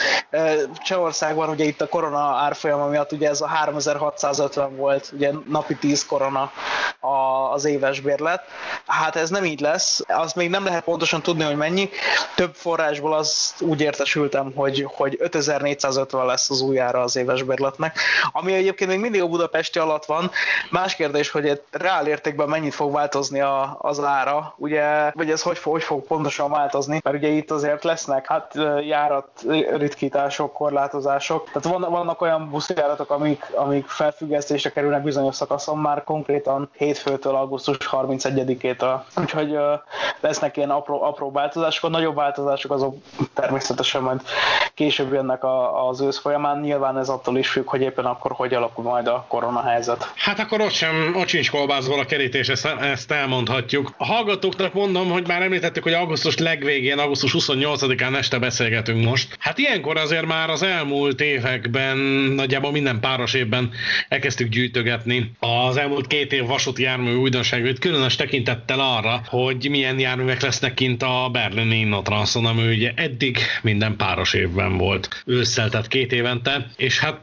Csehországban ugye itt a korona árfolyama miatt ugye ez a 3650 volt, ugye napi 10 korona az éves bérlet. Hát ez nem így lesz, azt még nem lehet pontosan tudni, hogy mennyi. Több forrásból az úgy értesültem, hogy, hogy 5450 lesz az újjára az éves bérletnek, ami egyébként még mindig a budapesti alatt van. Más kérdés, hogy egy reál értékben mennyit fog változni a, az ára, ugye, vagy ez hogy hogy fog pontosan változni, mert ugye itt azért lesznek hát járat ritkítások, korlátozások, tehát van, vannak olyan buszjáratok, amik, amik felfüggesztésre kerülnek bizonyos szakaszon már konkrétan hétfőtől augusztus 31-től. Úgyhogy lesznek ilyen apró, apró változások, a nagyobb változások azok természetesen majd később jönnek a, az ősz folyamán. Nyilván ez attól is függ, hogy éppen akkor hogy alakul majd a koronahelyzet. Hát akkor ott sem, ott sincs kolbászból a kerítés, ezt, ezt elmondhatjuk. A hallgatóknak mondom, hogy már említettük, hogy augusztus legvégén, augusztus 28-án este beszélgetünk most. Hát ilyenkor azért már az elmúlt években, nagyjából minden páros évben elkezdtük gyűjtögetni az elmúlt két év vasúti jármű újdonságait, különös tekintettel arra, hogy milyen járművek lesznek kint a berlini Innotranszon, ami ugye eddig minden páros évben volt ősszel, tehát két évente, és hát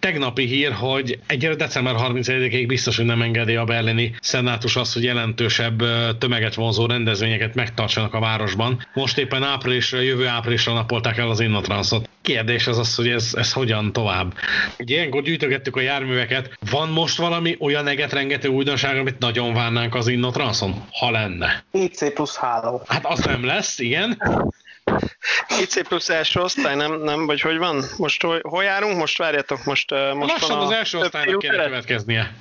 tegnapi hír, hogy egyre december 31-ig biztos, hogy nem engedi a berlini szenátus azt, hogy jelentősebb tömeget vonzó rendezvényeket megtartsanak a városban. Most éppen áprilisra, jövő áprilisra napolták el az Innotranszot. Kérdés az az, hogy ez, ez hogyan tovább. Ugye ilyenkor gyűjtögettük a járműveket. Van most valami olyan eget rengető újdonság, amit nagyon várnánk az Innotranszon? Ha lenne. IC plusz háló. Hát az nem lesz, igen. IC plusz első osztály, nem, nem, vagy hogy van? Most hol, hol járunk? Most várjatok, most, most Lassan van az első osztálynak kéne következnie.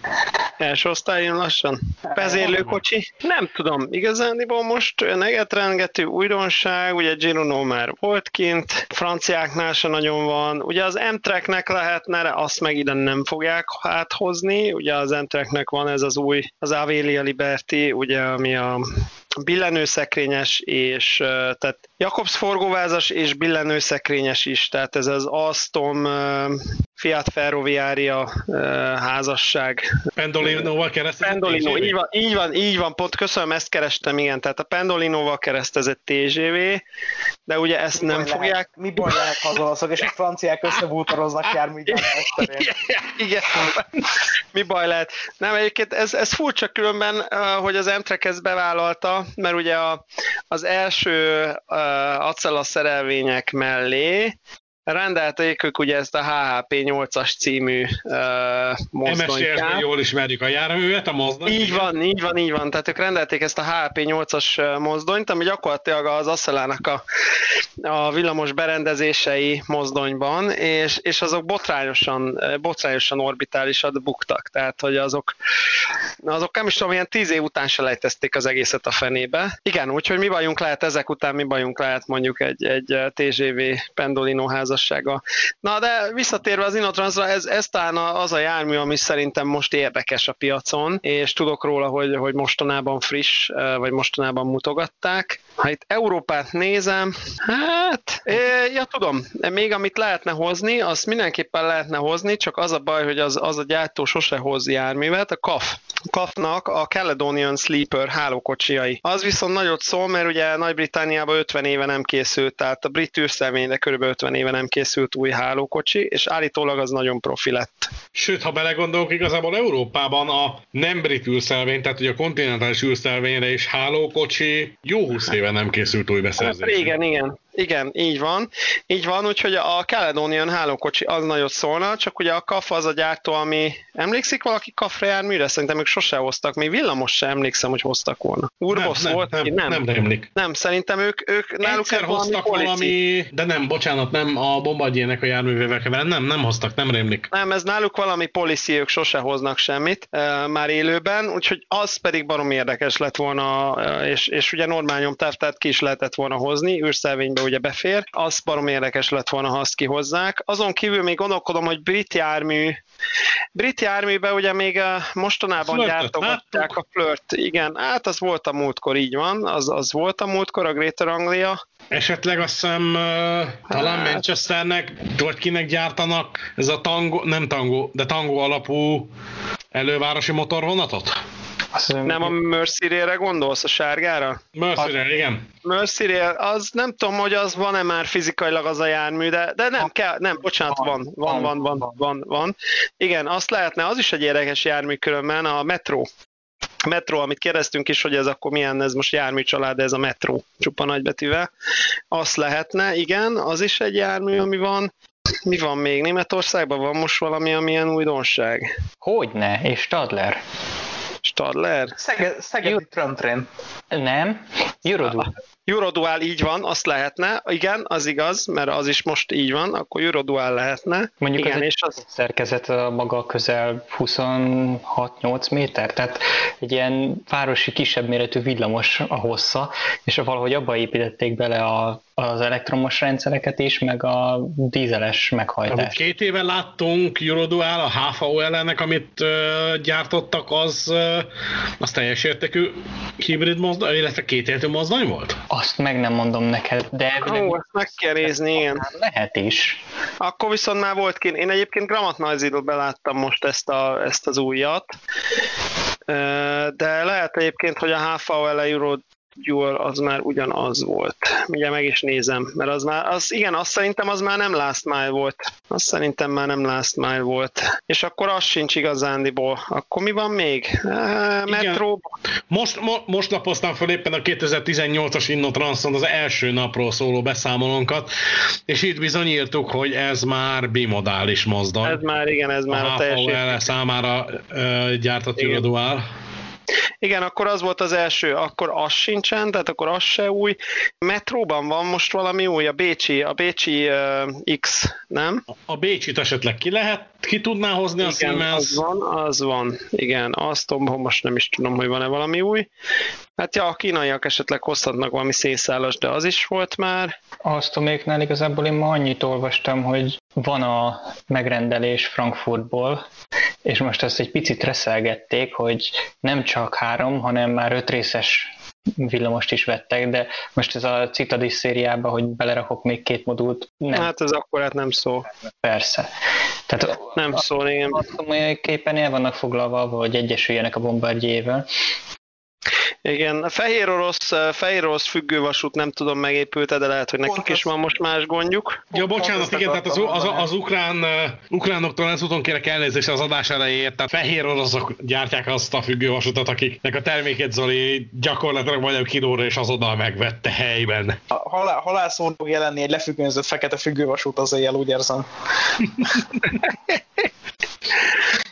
Első osztályon lassan? Vezérlőkocsi? Nem tudom, igazándiból most negetrengető újdonság, ugye Girono már volt kint, franciáknál se nagyon van, ugye az M-Treknek lehetne, azt meg ide nem fogják áthozni, ugye az M-Treknek van ez az új, az Avelia Liberty, ugye ami a billenőszekrényes, és tehát Jakobs forgóvázas és billenőszekrényes is, tehát ez az Alstom Fiat Ferroviaria házasság. Pendolinoval keresztezett Pendolino, így van, így van, így van, pont köszönöm, ezt kerestem, igen, tehát a Pendolinoval keresztezett TGV, de ugye ezt mi nem fogják. Lehet, mi baj lehet, ha az olaszok és a franciák összebútoroznak járműgyártás Igen, igen, mi baj lehet. Nem, egyébként ez, ez furcsa különben, hogy az Amtrak ezt bevállalta, mert ugye a, az első uh, acela szerelvények mellé rendelték ők ugye ezt a HHP 8-as című uh, mozdonyát. jól ismerjük a járművet, a mozdonyt. Így van, így van, így van. Tehát ők rendelték ezt a HHP 8-as mozdonyt, ami gyakorlatilag az Asszelának a, a villamos berendezései mozdonyban, és, és azok botrányosan, botrányosan orbitálisat buktak. Tehát, hogy azok, azok nem is tudom, ilyen tíz év után se lejtezték az egészet a fenébe. Igen, úgyhogy mi bajunk lehet ezek után, mi bajunk lehet mondjuk egy, egy TGV Pendolino háza házassága. Na de visszatérve az Inotransra, ez, ez talán az a jármű, ami szerintem most érdekes a piacon, és tudok róla, hogy, hogy mostanában friss, vagy mostanában mutogatták. Ha itt Európát nézem, hát, ja tudom, még amit lehetne hozni, azt mindenképpen lehetne hozni, csak az a baj, hogy az, az a gyártó sose hoz járművet, a KAF. KAF-nak a Caledonian Sleeper hálókocsiai. Az viszont nagyot szól, mert ugye Nagy-Britániában 50 éve nem készült, tehát a brit űrszelvényre kb. 50 éve nem készült új hálókocsi, és állítólag az nagyon profi lett. Sőt, ha belegondolok, igazából Európában a nem brit űrszelvény, tehát ugye a kontinentális űrszelvényre is hálókocsi jó 20 éve nem készült új beszerzés. Hát régen, igen. Igen, így van. Így van, úgyhogy a Caledonian hálókocsi az nagyot szólna, csak ugye a KAF az a gyártó, ami emlékszik valaki KAF-ra járműre? Szerintem ők sose hoztak, még villamos sem emlékszem, hogy hoztak volna. Urbosz nem, volt? Nem, nem, nem, nem emlik. Nem, szerintem ők, ők náluk Egyszer hoztak valami, valami, de nem, bocsánat, nem a Bombardier-nek a járművével keverem, nem, nem hoztak, nem rémlik. Nem, ez náluk valami policy, ők sose hoznak semmit e, már élőben, úgyhogy az pedig barom érdekes lett volna, és, és ugye normál nyomtáv, tehát ki is lehetett volna hozni, űrszelvénybe ugye befér, az barom érdekes lett volna, ha azt kihozzák. Azon kívül még gondolkodom, hogy brit jármű, brit járműbe ugye még mostanában Flirtot gyártogatják a flirt, igen, hát az volt a múltkor, így van, az, az volt a múltkor, a Greater Anglia, Esetleg azt hiszem uh, talán hát. Manchesternek, vagy kinek gyártanak ez a tango, nem tango, de tango alapú elővárosi motorvonatot? Azt nem a Mercy-re gondolsz, a sárgára? Mercy-re, igen. mercy az nem tudom, hogy az van-e már fizikailag az a jármű, de, de nem kell, nem, bocsánat, van, van, van, van, van, van. Igen, azt lehetne, az is egy érdekes jármű különben, a Metro. Metro, amit kérdeztünk is, hogy ez akkor milyen, ez most jármű család, ez a Metro, csupa nagybetűvel. Azt lehetne, igen, az is egy jármű, ami van. Mi van még? Németországban van most valami, amilyen újdonság? Hogyne, és Stadler. Stadler? Szeged, Szegedi Trömtrén. Nem, Eurodual. Eurodual így van, azt lehetne, igen, az igaz, mert az is most így van, akkor Eurodual lehetne. Mondjuk igen, az és az... szerkezet a maga közel 26-8 méter, tehát egy ilyen városi kisebb méretű villamos a hossza, és valahogy abba építették bele a az elektromos rendszereket is, meg a dízeles meghajtást. Amit két éve láttunk Eurodual, a HVOL-nek, amit uh, gyártottak, az, uh, az teljes értékű hibrid mozdony, illetve kétértő mozdony volt? Azt meg nem mondom neked, de... Ó, ezt meg kell nézni, igen. Lehet is. Akkor viszont már volt kint. Én egyébként Gramat noise beláttam most ezt, a, ezt az újat, de lehet egyébként, hogy a HVL Euro Duel az már ugyanaz volt. Ugye meg is nézem, mert az már, az, igen, azt szerintem az már nem Last Mile volt. Azt szerintem már nem Last Mile volt. És akkor az sincs igazándiból. Akkor mi van még? E, Metro. Most, mo, most lapoztam fel éppen a 2018-as Innotranszon az első napról szóló beszámolónkat, és itt bizony írtuk, hogy ez már bimodális mozdony. Ez már, igen, ez már a, a teljes számára uh, gyártott Eurodual. Igen, akkor az volt az első, akkor az sincsen, tehát akkor az se új. Metróban van most valami új, a Bécsi, a Bécsi uh, X, nem? A Bécsit esetleg ki lehet, ki tudná hozni a Igen, Siemens? az van, az van. Igen, azt tudom, most nem is tudom, hogy van-e valami új. Hát ja, a kínaiak esetleg hozhatnak valami szénszálas, de az is volt már. Asztoméknál igazából én ma annyit olvastam, hogy van a megrendelés Frankfurtból, és most ezt egy picit reszelgették, hogy nem csak három, hanem már öt részes villamost is vettek, de most ez a Citadis szériába, hogy belerakok még két modult, nem, Hát ez akkor hát nem szó. persze. Tehát Nem szól, igen. képen el vannak foglalva, hogy egyesüljenek a bombardjével. Igen, a fehér orosz, fehér orosz függővasút nem tudom megépült, de lehet, hogy nekik Pont is van most más gondjuk. Ja, bocsánat, igen, tehát az, az, az ukrán, uh, ukránoktól ezúton kérek elnézést az adás elejéért, tehát fehér oroszok gyártják azt a függővasutat, akiknek a terméket Zoli gyakorlatilag majdnem kilóra és azonnal megvette helyben. A halá, halászón fog jelenni egy lefüggönyzött fekete függővasút az éjjel, úgy érzem.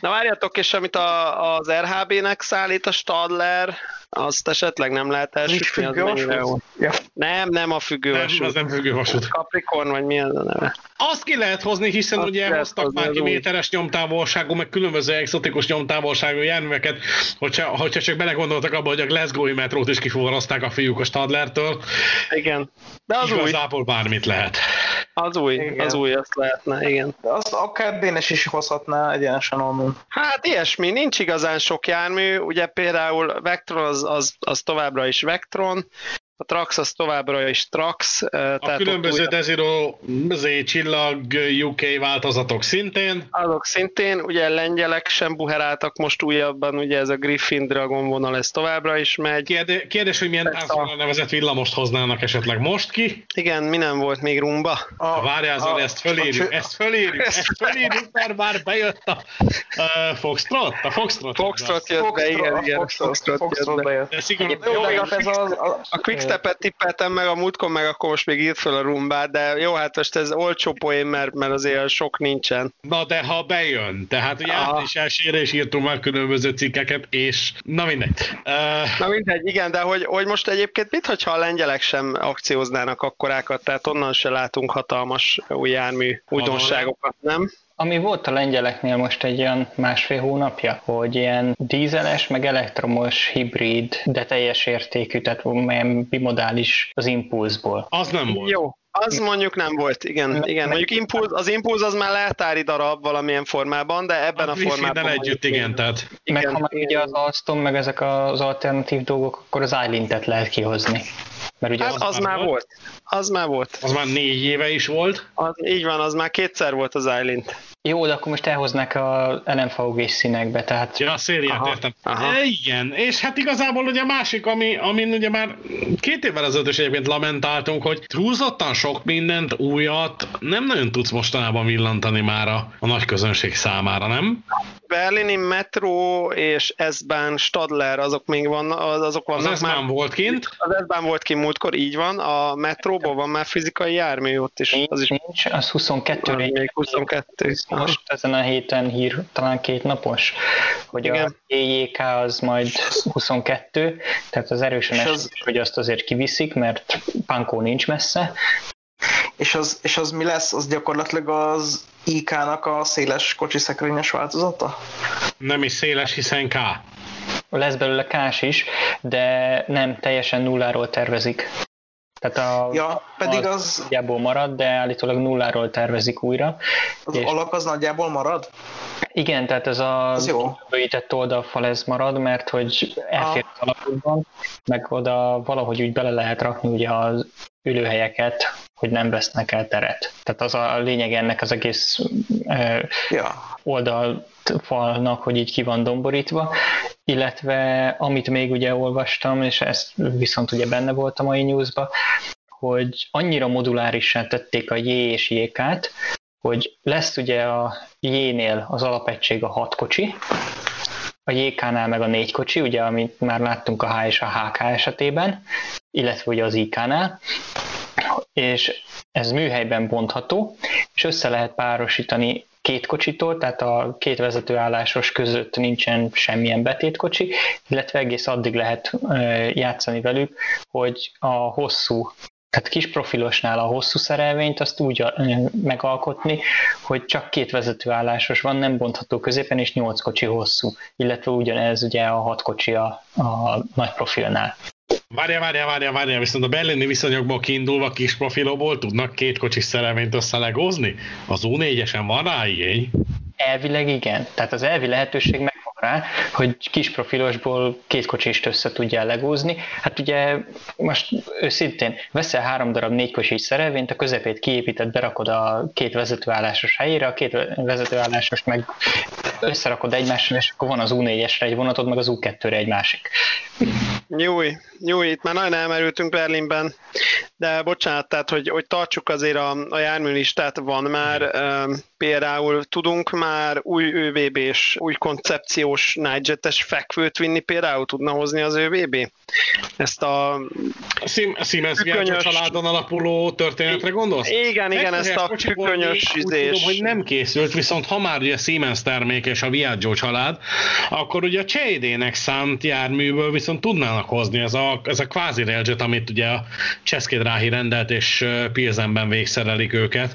Na várjatok, és amit a, az RHB-nek szállít a Stadler, azt esetleg nem lehet Nincs elsütni, az mennyire jó. Ja. Nem, nem a Nem, függővasút. az nem függővasút. Capricorn, vagy mi az a neve? Azt ki lehet hozni, hiszen Azt ugye hoztak már ki új. méteres nyomtávolságú, meg különböző exotikus nyomtávolságú járműveket, hogyha, hogyha csak belegondoltak abba, hogy a Glasgow-i metrót is kiforrazták a fiúk a Stadlertől, Igen. De az új, igazából bármit lehet. az új, Igen. az új, azt lehetne, igen. De azt akár Dénes is hozhatná egyenesen onnan. Hát ilyesmi, nincs igazán sok jármű, ugye például Vectron az, az, az továbbra is Vectron, a Trax az továbbra is Trax. eh, A tehát különböző új- Desiro Z csillag UK változatok szintén. Azok szintén, ugye lengyelek sem buheráltak most újabban, ugye ez a Griffin Dragon vonal, ez továbbra is megy. Kérdé- Kérdés, hogy milyen Persze. táncvonal nevezett villamost hoznának esetleg most ki? Igen, mi nem volt még rumba? A, Várjál, Zoli, ezt fölírjuk, a- ezt fölírjuk, ezt fölírjuk, mert már bejött a uh, Foxtrot, a Foxtrot. Foxtrot jött be, igen, igen, Foxtrot, Foxtrot jött be. bejött. De szigorúan, Jó, Jó, de a ez az, a, A Quickstep-et tippeltem meg a múltkor, meg akkor most még írt fel a rumbát, de jó, hát most ez olcsó poén, mert, mert azért sok nincsen. Na de ha bejön, tehát ugye április elsőre is írtunk már különböző cikkeket, és na mindegy. Uh, Na mindegy, igen, de hogy, hogy most egyébként mit, hogyha a lengyelek sem akcióznának akkorákat, tehát onnan se látunk hatalmas új jármű újdonságokat, nem? Ami volt a lengyeleknél most egy olyan másfél hónapja, hogy ilyen dízeles, meg elektromos hibrid, de teljes értékű, tehát milyen bimodális az impulzból. az nem volt. Jó, az mondjuk nem volt, igen, igen. Mondjuk impuls, az impuls az már leltári darab valamilyen formában, de ebben a, a formában... Griffinnel együtt, igen, tehát meg Igen, ha már ugye az Alstom, meg ezek az alternatív dolgok, akkor az Island-et lehet kihozni. Mert ugye Hát az, az már már volt? volt. Az már volt. az már négy éve is volt. Az, így van, az már kétszer volt az Island. Jó, de akkor most elhoznak a LMVG színekbe, tehát... Ja, a szériát aha, értem. Aha. E, igen, és hát igazából ugye a másik, ami, amin ugye már két évvel ezelőtt is egyébként lamentáltunk, hogy túlzottan sok mindent, újat nem nagyon tudsz mostanában villantani már a, a nagy közönség számára, nem? berlini metró és s Stadler, azok még van, azok vannak már. az már. volt kint? Az s volt kint múltkor, így van. A metróból van már fizikai jármű ott is. Az is nincs, az 22 22. 22. Most ezen a héten hír, talán két napos, hogy Igen. a EJK az majd 22, tehát az erősen esélyes, az... hogy azt azért kiviszik, mert Pankó nincs messze. És az, és az mi lesz? Az gyakorlatilag az IK-nak a széles kocsiszekrényes változata? Nem is széles, hiszen K. Lesz belőle kás is, de nem teljesen nulláról tervezik. Tehát a, Ja, pedig az, nagyjából marad, de állítólag nulláról tervezik újra. az És- alak az nagyjából marad? Igen, tehát ez a Az jó. bőített oldalfal ez marad, mert hogy elfér az alapokban, meg oda valahogy úgy bele lehet rakni ugye az ülőhelyeket, hogy nem vesznek el teret. Tehát az a lényeg ennek az egész ö, Ja. Oldalfalnak, hogy így ki van domborítva, illetve amit még ugye olvastam, és ezt viszont ugye benne volt a mai newsba, hogy annyira modulárissá tették a J és JK-t, hogy lesz ugye a J-nél az alapegység a 6 kocsi, a JK-nál meg a 4 kocsi, ugye amit már láttunk a H és a HK esetében, illetve ugye az IK-nál, és ez műhelyben bontható, és össze lehet párosítani két kocsitól, tehát a két vezetőállásos között nincsen semmilyen betétkocsi, illetve egész addig lehet játszani velük, hogy a hosszú tehát kis profilosnál a hosszú szerelvényt azt úgy megalkotni, hogy csak két vezetőállásos van, nem bontható középen, és nyolc kocsi hosszú, illetve ugyanez ugye a hat kocsi a, a nagy profilnál. Várja, várja, várja, várja, viszont a berlini viszonyokból kiindulva kis profilóból tudnak két kocsis szerelvényt összelegózni? Az U4-esen van rá igény? Elvileg igen. Tehát az elvi lehetőség meg rá, hogy kis profilosból két kocsist össze tudja legúzni. Hát ugye most őszintén veszel három darab négy kocsis szerelvényt, a közepét kiépített, berakod a két vezetőállásos helyére, a két vezetőállásos meg összerakod egymással, és akkor van az U4-esre egy vonatod, meg az U2-re egy másik. Jó, jó, itt már nagyon elmerültünk Berlinben, de bocsánat, tehát hogy, hogy tartsuk azért a, a járműlistát, van már például tudunk már új ÖVB-s, új koncepciós Nightjet-es fekvőt vinni, például tudna hozni az ÖVB? Ezt a... Sim, Siemens függönyös... családon alapuló történetre gondolsz? Igen, igen, ezt a függönyös izés. Tudom, hogy nem készült, viszont ha már ugye Siemens termék és a Viaggio család, akkor ugye a Cseidének szánt járműből viszont tudnának hozni ez a, ez a kvázi railjet, amit ugye a Cseszkédráhi rendelt és Pilzenben végszerelik őket.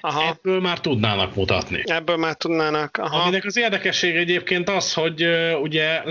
Aha. Ebből már tudnának mutatni. Ebből már tudnának. Aha. Aminek az érdekesség egyébként az, hogy uh, ugye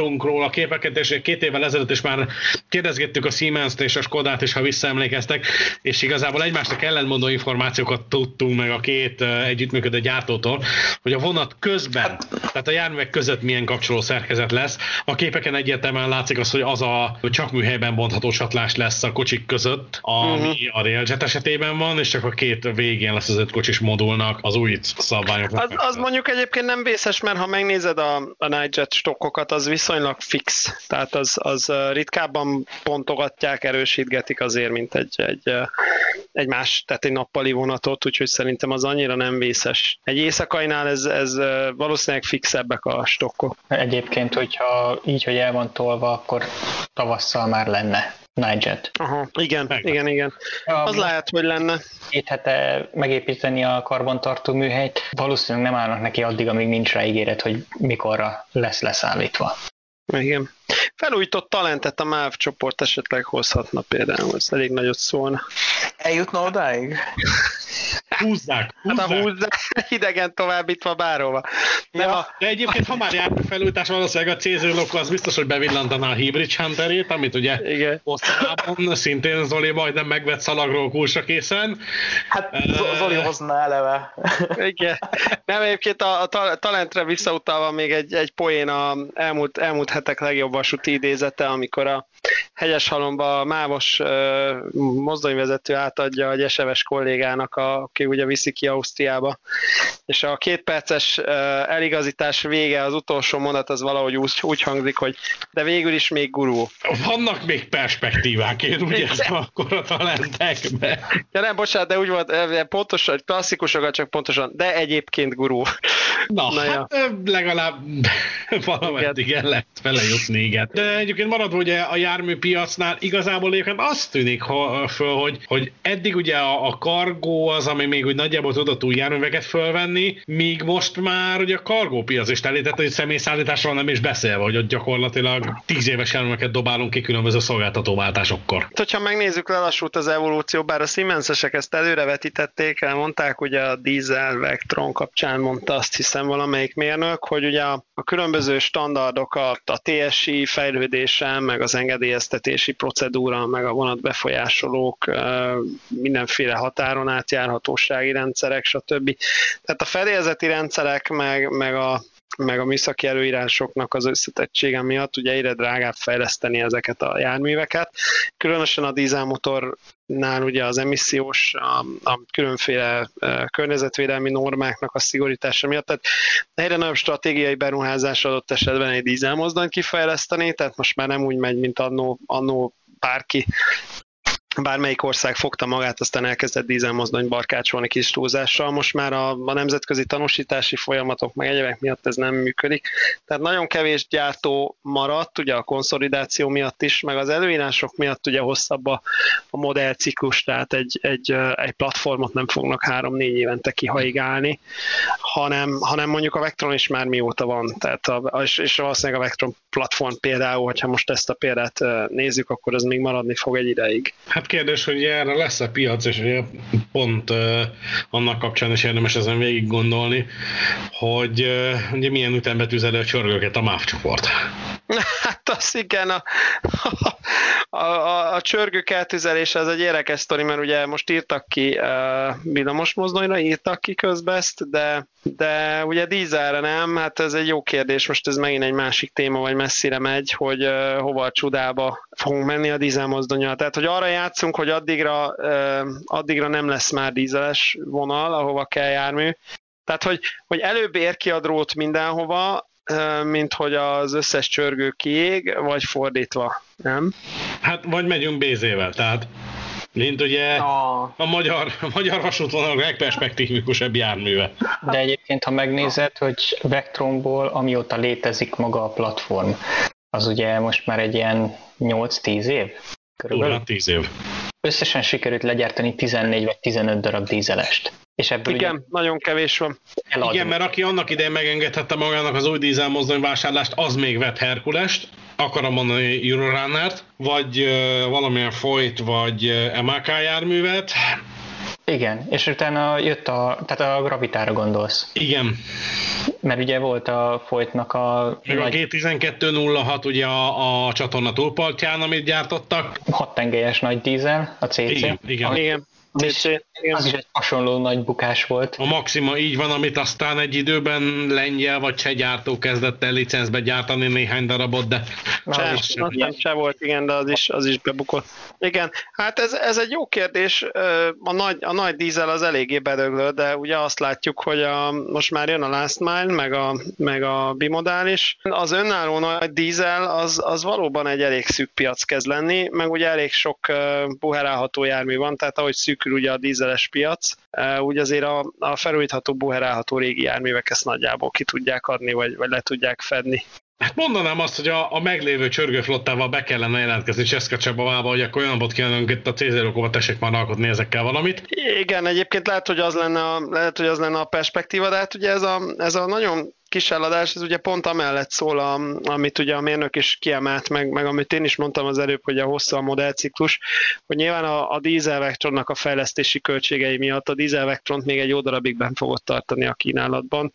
láttunk róla képeket, és két évvel ezelőtt is már kérdezgettük a Siemens-t és a Skodát is, ha visszaemlékeztek, és igazából egymásnak ellentmondó információkat tudtunk meg a két együttműködő gyártótól, hogy a vonat közben, tehát a járművek között milyen kapcsoló szerkezet lesz. A képeken egyértelműen látszik az, hogy az a csak műhelyben bontható csatlás lesz a kocsik között, ami uh-huh. a Railjet esetében van, és csak a két végén lesz az öt kocsis modulnak az új szabványok. Az, az mondjuk egyébként nem vészes, mert ha megnézed a, a Nightjet stokkokat, az viszonylag fix. Tehát az, az ritkábban pontogatják, erősítgetik azért, mint egy, egy, egy más, tehát egy nappali vonatot, úgyhogy szerintem az annyira nem vészes. Egy éjszakainál ez, ez valószínűleg fixebbek a stokkok. Egyébként, hogyha így, hogy el van tolva, akkor tavasszal már lenne Nightjet. Aha, igen, Meg. igen, igen. Az lehet, hogy lenne. Két hete megépíteni a karbantartó műhelyt, valószínűleg nem állnak neki addig, amíg nincs rá ígéret, hogy mikorra lesz leszállítva. Igen. Felújított talentet a MÁV csoport esetleg hozhatna például, ez elég nagyot szólna. Eljutna odáig? Húzzák, húzzák. Hát a húzzák idegen továbbítva bárhova. Nem ja. a... De egyébként, ha már járt a felújítás, valószínűleg a Cézőlok az biztos, hogy bevillantaná a Hybrid Hunterét, amit ugye Igen. Osztában szintén Zoli majdnem megvett szalagról kulcsra készen. Hát Zoli hozna eleve. Igen. Nem, egyébként a, a talentre visszautalva még egy, egy poén a elmúlt, elmúlt hetek legjobb vasúti idézete, amikor a hegyes halomba a mávos mozdonyvezető átadja egy eseves kollégának, a, aki ugye viszi ki Ausztriába, és a két perces eligazítás vége, az utolsó mondat az valahogy úgy, úgy hangzik, hogy de végül is még gurú. Vannak még perspektívák, én úgy érzem akkor a talentekbe. Ja nem, bocsánat, de úgy volt, pontosan, klasszikusokat csak pontosan, de egyébként gurú. Na, Na hát ja. legalább valameddig el lehet vele jutni, igen. De egyébként marad ugye a járműpiacnál igazából egyébként azt tűnik föl, hogy, hogy eddig ugye a, a kargó az, ami még úgy nagyjából tudott új járműveket fölvenni, míg most már ugye a kargópiac is telített, hogy személyszállításról nem is beszélve, hogy ott gyakorlatilag tíz éves járműveket dobálunk ki különböző szolgáltatóváltásokkor. Ha megnézzük, lelassult az evolúció, bár a Siemensesek ezt előrevetítették, elmondták, ugye a dízel Vectron kapcsán mondta azt hiszem valamelyik mérnök, hogy ugye a, a különböző standardokat, a TSI fejlődése, meg az engedélyeztetési procedúra, meg a vonat befolyásolók, mindenféle határon átjárhatósági rendszerek, stb. Tehát a fedélzeti rendszerek, meg, meg a meg a műszaki előírásoknak az összetettsége miatt ugye egyre drágább fejleszteni ezeket a járműveket. Különösen a dízelmotornál ugye az emissziós, a, a különféle környezetvédelmi normáknak a szigorítása miatt, tehát egyre nagyobb stratégiai beruházás adott esetben egy dízelmozdonyt kifejleszteni, tehát most már nem úgy megy, mint annó, annó bárki bármelyik ország fogta magát, aztán elkezdett dízelmozdony barkácsolni kis túlzással. Most már a, a nemzetközi tanúsítási folyamatok meg egyebek miatt ez nem működik. Tehát nagyon kevés gyártó maradt, ugye a konszolidáció miatt is, meg az előírások miatt ugye hosszabb a, a modellciklus, tehát egy, egy, egy platformot nem fognak három-négy évente kihaigálni, hanem, hanem mondjuk a Vectron is már mióta van, tehát a, és, és valószínűleg a Vectron platform például, hogyha most ezt a példát nézzük, akkor ez még maradni fog egy ideig. Hát kérdés, hogy erre lesz-e piac, és ugye pont uh, annak kapcsán is érdemes ezen végig gondolni, hogy uh, ugye milyen ütembe tüzeli a csörgőket a MÁV csoport. Hát az igen, a, a, a, a csörgők eltüzelése az egy érdekes sztori, mert ugye most írtak ki uh, villamos mozdonyra, írtak ki közbezt, de, de ugye dízelre nem, hát ez egy jó kérdés, most ez megint egy másik téma, vagy messzire megy, hogy uh, hova a csudába fogunk menni a dízelmozdonyal. Tehát, hogy arra játszunk, hogy addigra, addigra nem lesz már dízeles vonal, ahova kell jármű, tehát, hogy, hogy előbb ér ki a drót mindenhova, mint hogy az összes csörgő kiég, vagy fordítva, nem? Hát, vagy megyünk bézével, tehát mint ugye a, a magyar, a magyar vasútvonal legperspektívikusabb járműve. De egyébként, ha megnézed, hogy Vectronból, amióta létezik maga a platform, az ugye most már egy ilyen 8-10 év? Körülbelül? Ugyan 10 év. Összesen sikerült legyártani 14 vagy 15 darab dízelest. És ebből Igen, ugye nagyon kevés van. Eladni. Igen, mert aki annak idején megengedhette magának az új dízel mozdony vásárlást, az még vett Herkulest, akarom mondani Eurorunnert, vagy uh, valamilyen folyt, vagy uh, MAK járművet. Igen, és utána jött a, tehát a gravitára gondolsz. Igen. Mert ugye volt a folytnak a... Meg nagy... a G1206 ugye a, a csatorna túlpartján, amit gyártottak. Hat tengelyes nagy dízel, a CC. Igen, igen. igen. És az is egy hasonló nagy bukás volt. A Maxima így van, amit aztán egy időben lengyel vagy cseh gyártó kezdett el licencbe gyártani néhány darabot, de cseh, az sem se volt, igen, de az is, az is bebukott. Igen, hát ez, ez egy jó kérdés. A nagy, a nagy dízel az eléggé bedöglő, de ugye azt látjuk, hogy a, most már jön a Last Mile, meg a, meg a bimodális. Az önálló nagy dízel az, az valóban egy elég szűk piac kezd lenni, meg ugye elég sok buherálható jármű van, tehát ahogy szűkül ugye a dízeles piac, úgy azért a, a felújítható, buherálható régi járművek ezt nagyjából ki tudják adni, vagy, vagy le tudják fedni. Hát mondanám azt, hogy a, a meglévő csörgőflottával be kellene jelentkezni Cseszkacsabavába, hogy akkor olyan bot kellene itt a Cézérokóba tessék már alkotni ezekkel valamit. Igen, egyébként lehet, hogy az lenne a, lehet, hogy az lenne a perspektíva, de hát ugye ez a, ez a nagyon kis eladás, ez ugye pont amellett szól, a, amit ugye a mérnök is kiemelt, meg, meg amit én is mondtam az előbb, hogy a hosszú a modellciklus, hogy nyilván a, a Diesel a fejlesztési költségei miatt a Diesel Vectront még egy jó darabig ben fogott tartani a kínálatban.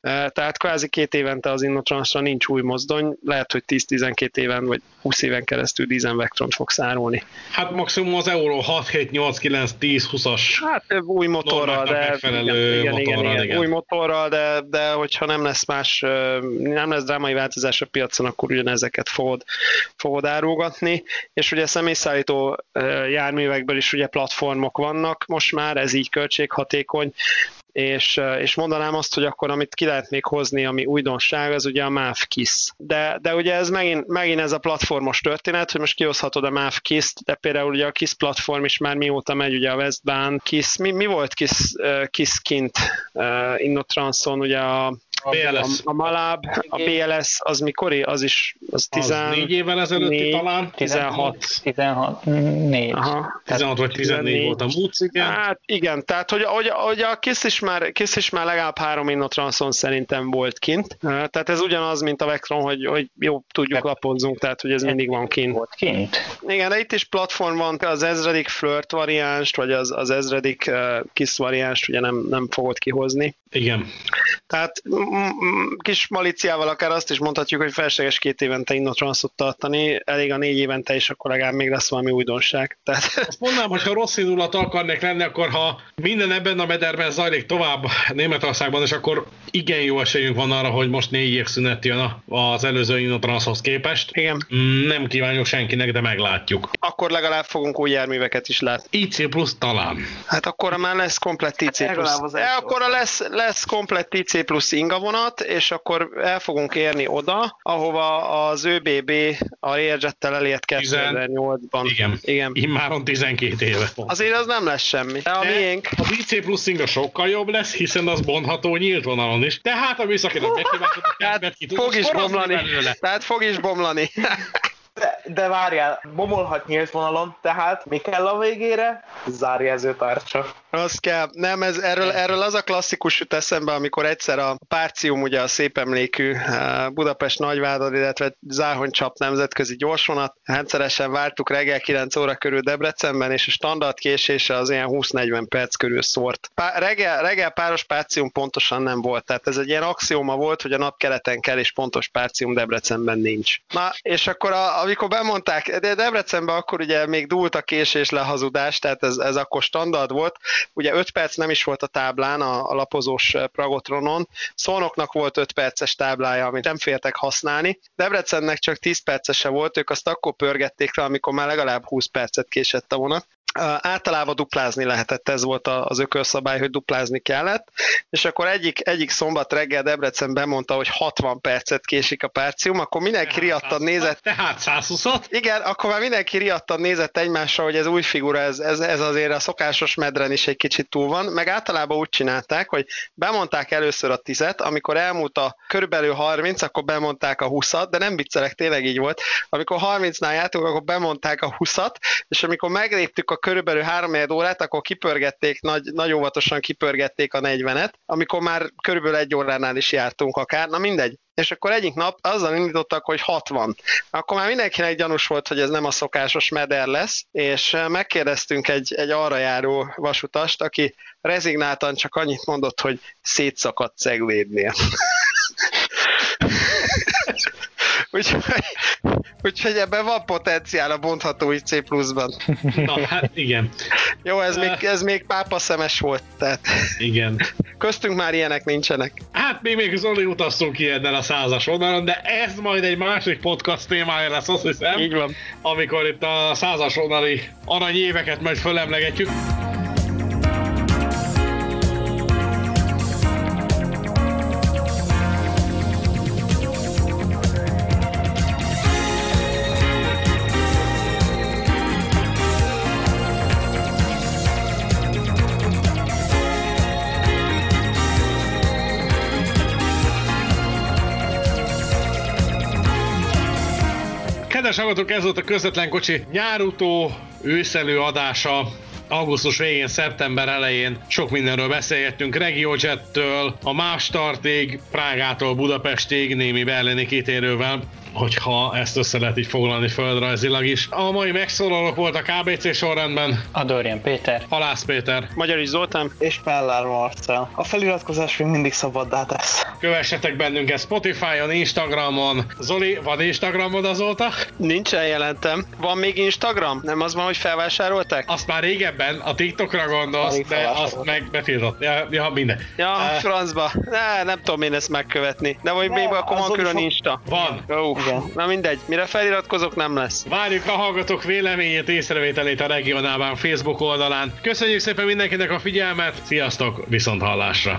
E, tehát kvázi két évente az Innotransra nincs új mozdony, lehet, hogy 10-12 éven vagy 20 éven keresztül Diesel Vectront fog szárolni. Hát maximum az Euro 6, 7, 8, 9, 10, 20-as Hát új motorral, de igen, igen, igen, igen, igen, új motorral, de, de hogyha nem lesz lesz más, nem lesz drámai változás a piacon, akkor ugyanezeket fogod, fogod árulgatni, és ugye személyszállító járművekből is ugye platformok vannak most már, ez így költséghatékony, és, és mondanám azt, hogy akkor amit ki lehet még hozni, ami újdonság, az ugye a MÁV KISZ. De, de ugye ez megint, megint ez a platformos történet, hogy most kihozhatod a MÁV KISZ-t, de például ugye a KISZ platform is már mióta megy, ugye a Westbahn KISZ. Mi, mi volt KISZ, KISZ kint uh, Innotranson, ugye a a BLS. A, a Malab, a BLS, az mikori? Az is, az 14 évvel ezelőtti talán? 16. 16, 4. Aha. 16 vagy 14, 14 volt a Múc, igen. Hát igen, tehát hogy, hogy, hogy a KISZ is, már, KISZ is már legalább három Innotranson szerintem volt kint. Tehát ez ugyanaz, mint a Vectron, hogy, hogy jó, tudjuk, de lapozzunk, tehát hogy ez mindig van kint. Volt kint. Igen, de itt is platform van, az ezredik flirt variánst, vagy az, az ezredik uh, KISZ variánst ugye nem, nem fogod kihozni. Igen. Tehát kis maliciával akár azt is mondhatjuk, hogy felséges két évente Innotranszot tartani, elég a négy évente, és akkor legalább még lesz valami újdonság. Tehát... Azt mondanám, hogy ha rossz indulat akarnék lenni, akkor ha minden ebben a mederben zajlik tovább Németországban, és akkor igen jó esélyünk van arra, hogy most négy év szünet jön az előző Innotranszhoz képest. Igen. Nem kívánjuk senkinek, de meglátjuk. Akkor legalább fogunk új járműveket is látni. IC plusz talán. Hát akkor már lesz komplett IC plusz. Hát akkor lesz, lesz lesz komplet IC plusz ingavonat, és akkor el fogunk érni oda, ahova az ÖBB a Learjettel elért 2008-ban. Igen. Igen. Immáron 12 éve. Azért az nem lesz semmi. De a De miénk, Az IC plusz inga sokkal jobb lesz, hiszen az bontható nyílt vonalon is. Tehát a műszakinak ki tudod fog is bomlani. Tehát fog is bomlani. De, de várjál, bomolhat nyílt vonalon, tehát mi kell a végére? Zárjelzőtárcsa. Az kell. Nem, ez, erről, erről az a klasszikus jut eszembe, amikor egyszer a Párcium, ugye a szép emlékű eh, Budapest Nagyvárad, illetve Záhonycsap nemzetközi gyorsvonat. Rendszeresen vártuk reggel 9 óra körül Debrecenben, és a standard késése az ilyen 20-40 perc körül szórt. Pá- reggel, reggel páros Párcium pontosan nem volt, tehát ez egy ilyen axióma volt, hogy a napkeleten kell, és pontos Párcium Debrecenben nincs. Na, és akkor a, amikor bemondták, de Debrecenben akkor ugye még dúlt a késés lehazudás, tehát ez, ez akkor standard volt, ugye 5 perc nem is volt a táblán, a, a lapozós eh, Pragotronon, Szolnoknak volt 5 perces táblája, amit nem féltek használni, Debrecennek csak 10 percese volt, ők azt akkor pörgették le, amikor már legalább 20 percet késett a vonat. Általában duplázni lehetett, ez volt az ökölszabály, hogy duplázni kellett, és akkor egyik, egyik szombat reggel Debrecen bemondta, hogy 60 percet késik a párcium, akkor mindenki riadtan nézett, Tehát 120 igen, akkor már mindenki riadtan nézett egymásra, hogy ez új figura, ez, ez, ez azért a szokásos medren is egy kicsit túl van, meg általában úgy csinálták, hogy bemondták először a tizet, amikor elmúlt a körülbelül 30, akkor bemondták a 20-at, de nem viccelek, tényleg így volt. Amikor 30-nál jártunk, akkor bemondták a 20-at, és amikor megléptük a körülbelül 3 órát, akkor kipörgették, nagy, nagy óvatosan kipörgették a 40-et, amikor már körülbelül egy óránál is jártunk akár, na mindegy. És akkor egyik nap azzal indítottak, hogy 60. Akkor már mindenkinek gyanús volt, hogy ez nem a szokásos meder lesz, és eh, megkérdeztünk egy, egy arra járó vasutast, aki rezignáltan csak annyit mondott, hogy szétszakadt ceglédnél. úgyhogy, úgyhogy ebben van potenciál a bontható IC pluszban. Na, hát igen. Jó, ez még, ez még pápa szemes volt, tehát Igen. köztünk már ilyenek nincsenek. Hát mi még Zoli utasszunk ilyennel a százas vonalon, de ez majd egy másik podcast témája lesz, azt hiszem. Így van. amikor itt a százas vonali aranyéveket majd fölemlegetjük. Kedves hallgatók, ez volt a közvetlen kocsi nyárutó őszelő adása. Augusztus végén, szeptember elején sok mindenről beszélgettünk, RegioJet-től, a más tartig, Prágától Budapestig, némi berlini kitérővel hogyha ezt össze lehet így foglalni földrajzilag is. A mai megszólalók voltak KBC sorrendben, Adorján Péter. Halász Péter, Magyar is Zoltán. És Pellár Marcel. A feliratkozás még mindig szabaddá tesz. kövessetek bennünket Spotify-on, Instagramon. Zoli, van Instagramod azóta? Nincsen jelentem. Van még Instagram? Nem az van, hogy felvásárolták? Azt már régebben, a TikTokra gondolsz, de azt meg betiltott. Ja, ja minden. Ja, Eh, francba. Ne, nem tudom én ezt megkövetni. De vagy még akkor van külön Insta. Van. Ó, Igen. na mindegy, mire feliratkozok nem lesz. Várjuk a hallgatók véleményét, észrevételét a regionálban Facebook oldalán. Köszönjük szépen mindenkinek a figyelmet, sziasztok, viszont hallásra!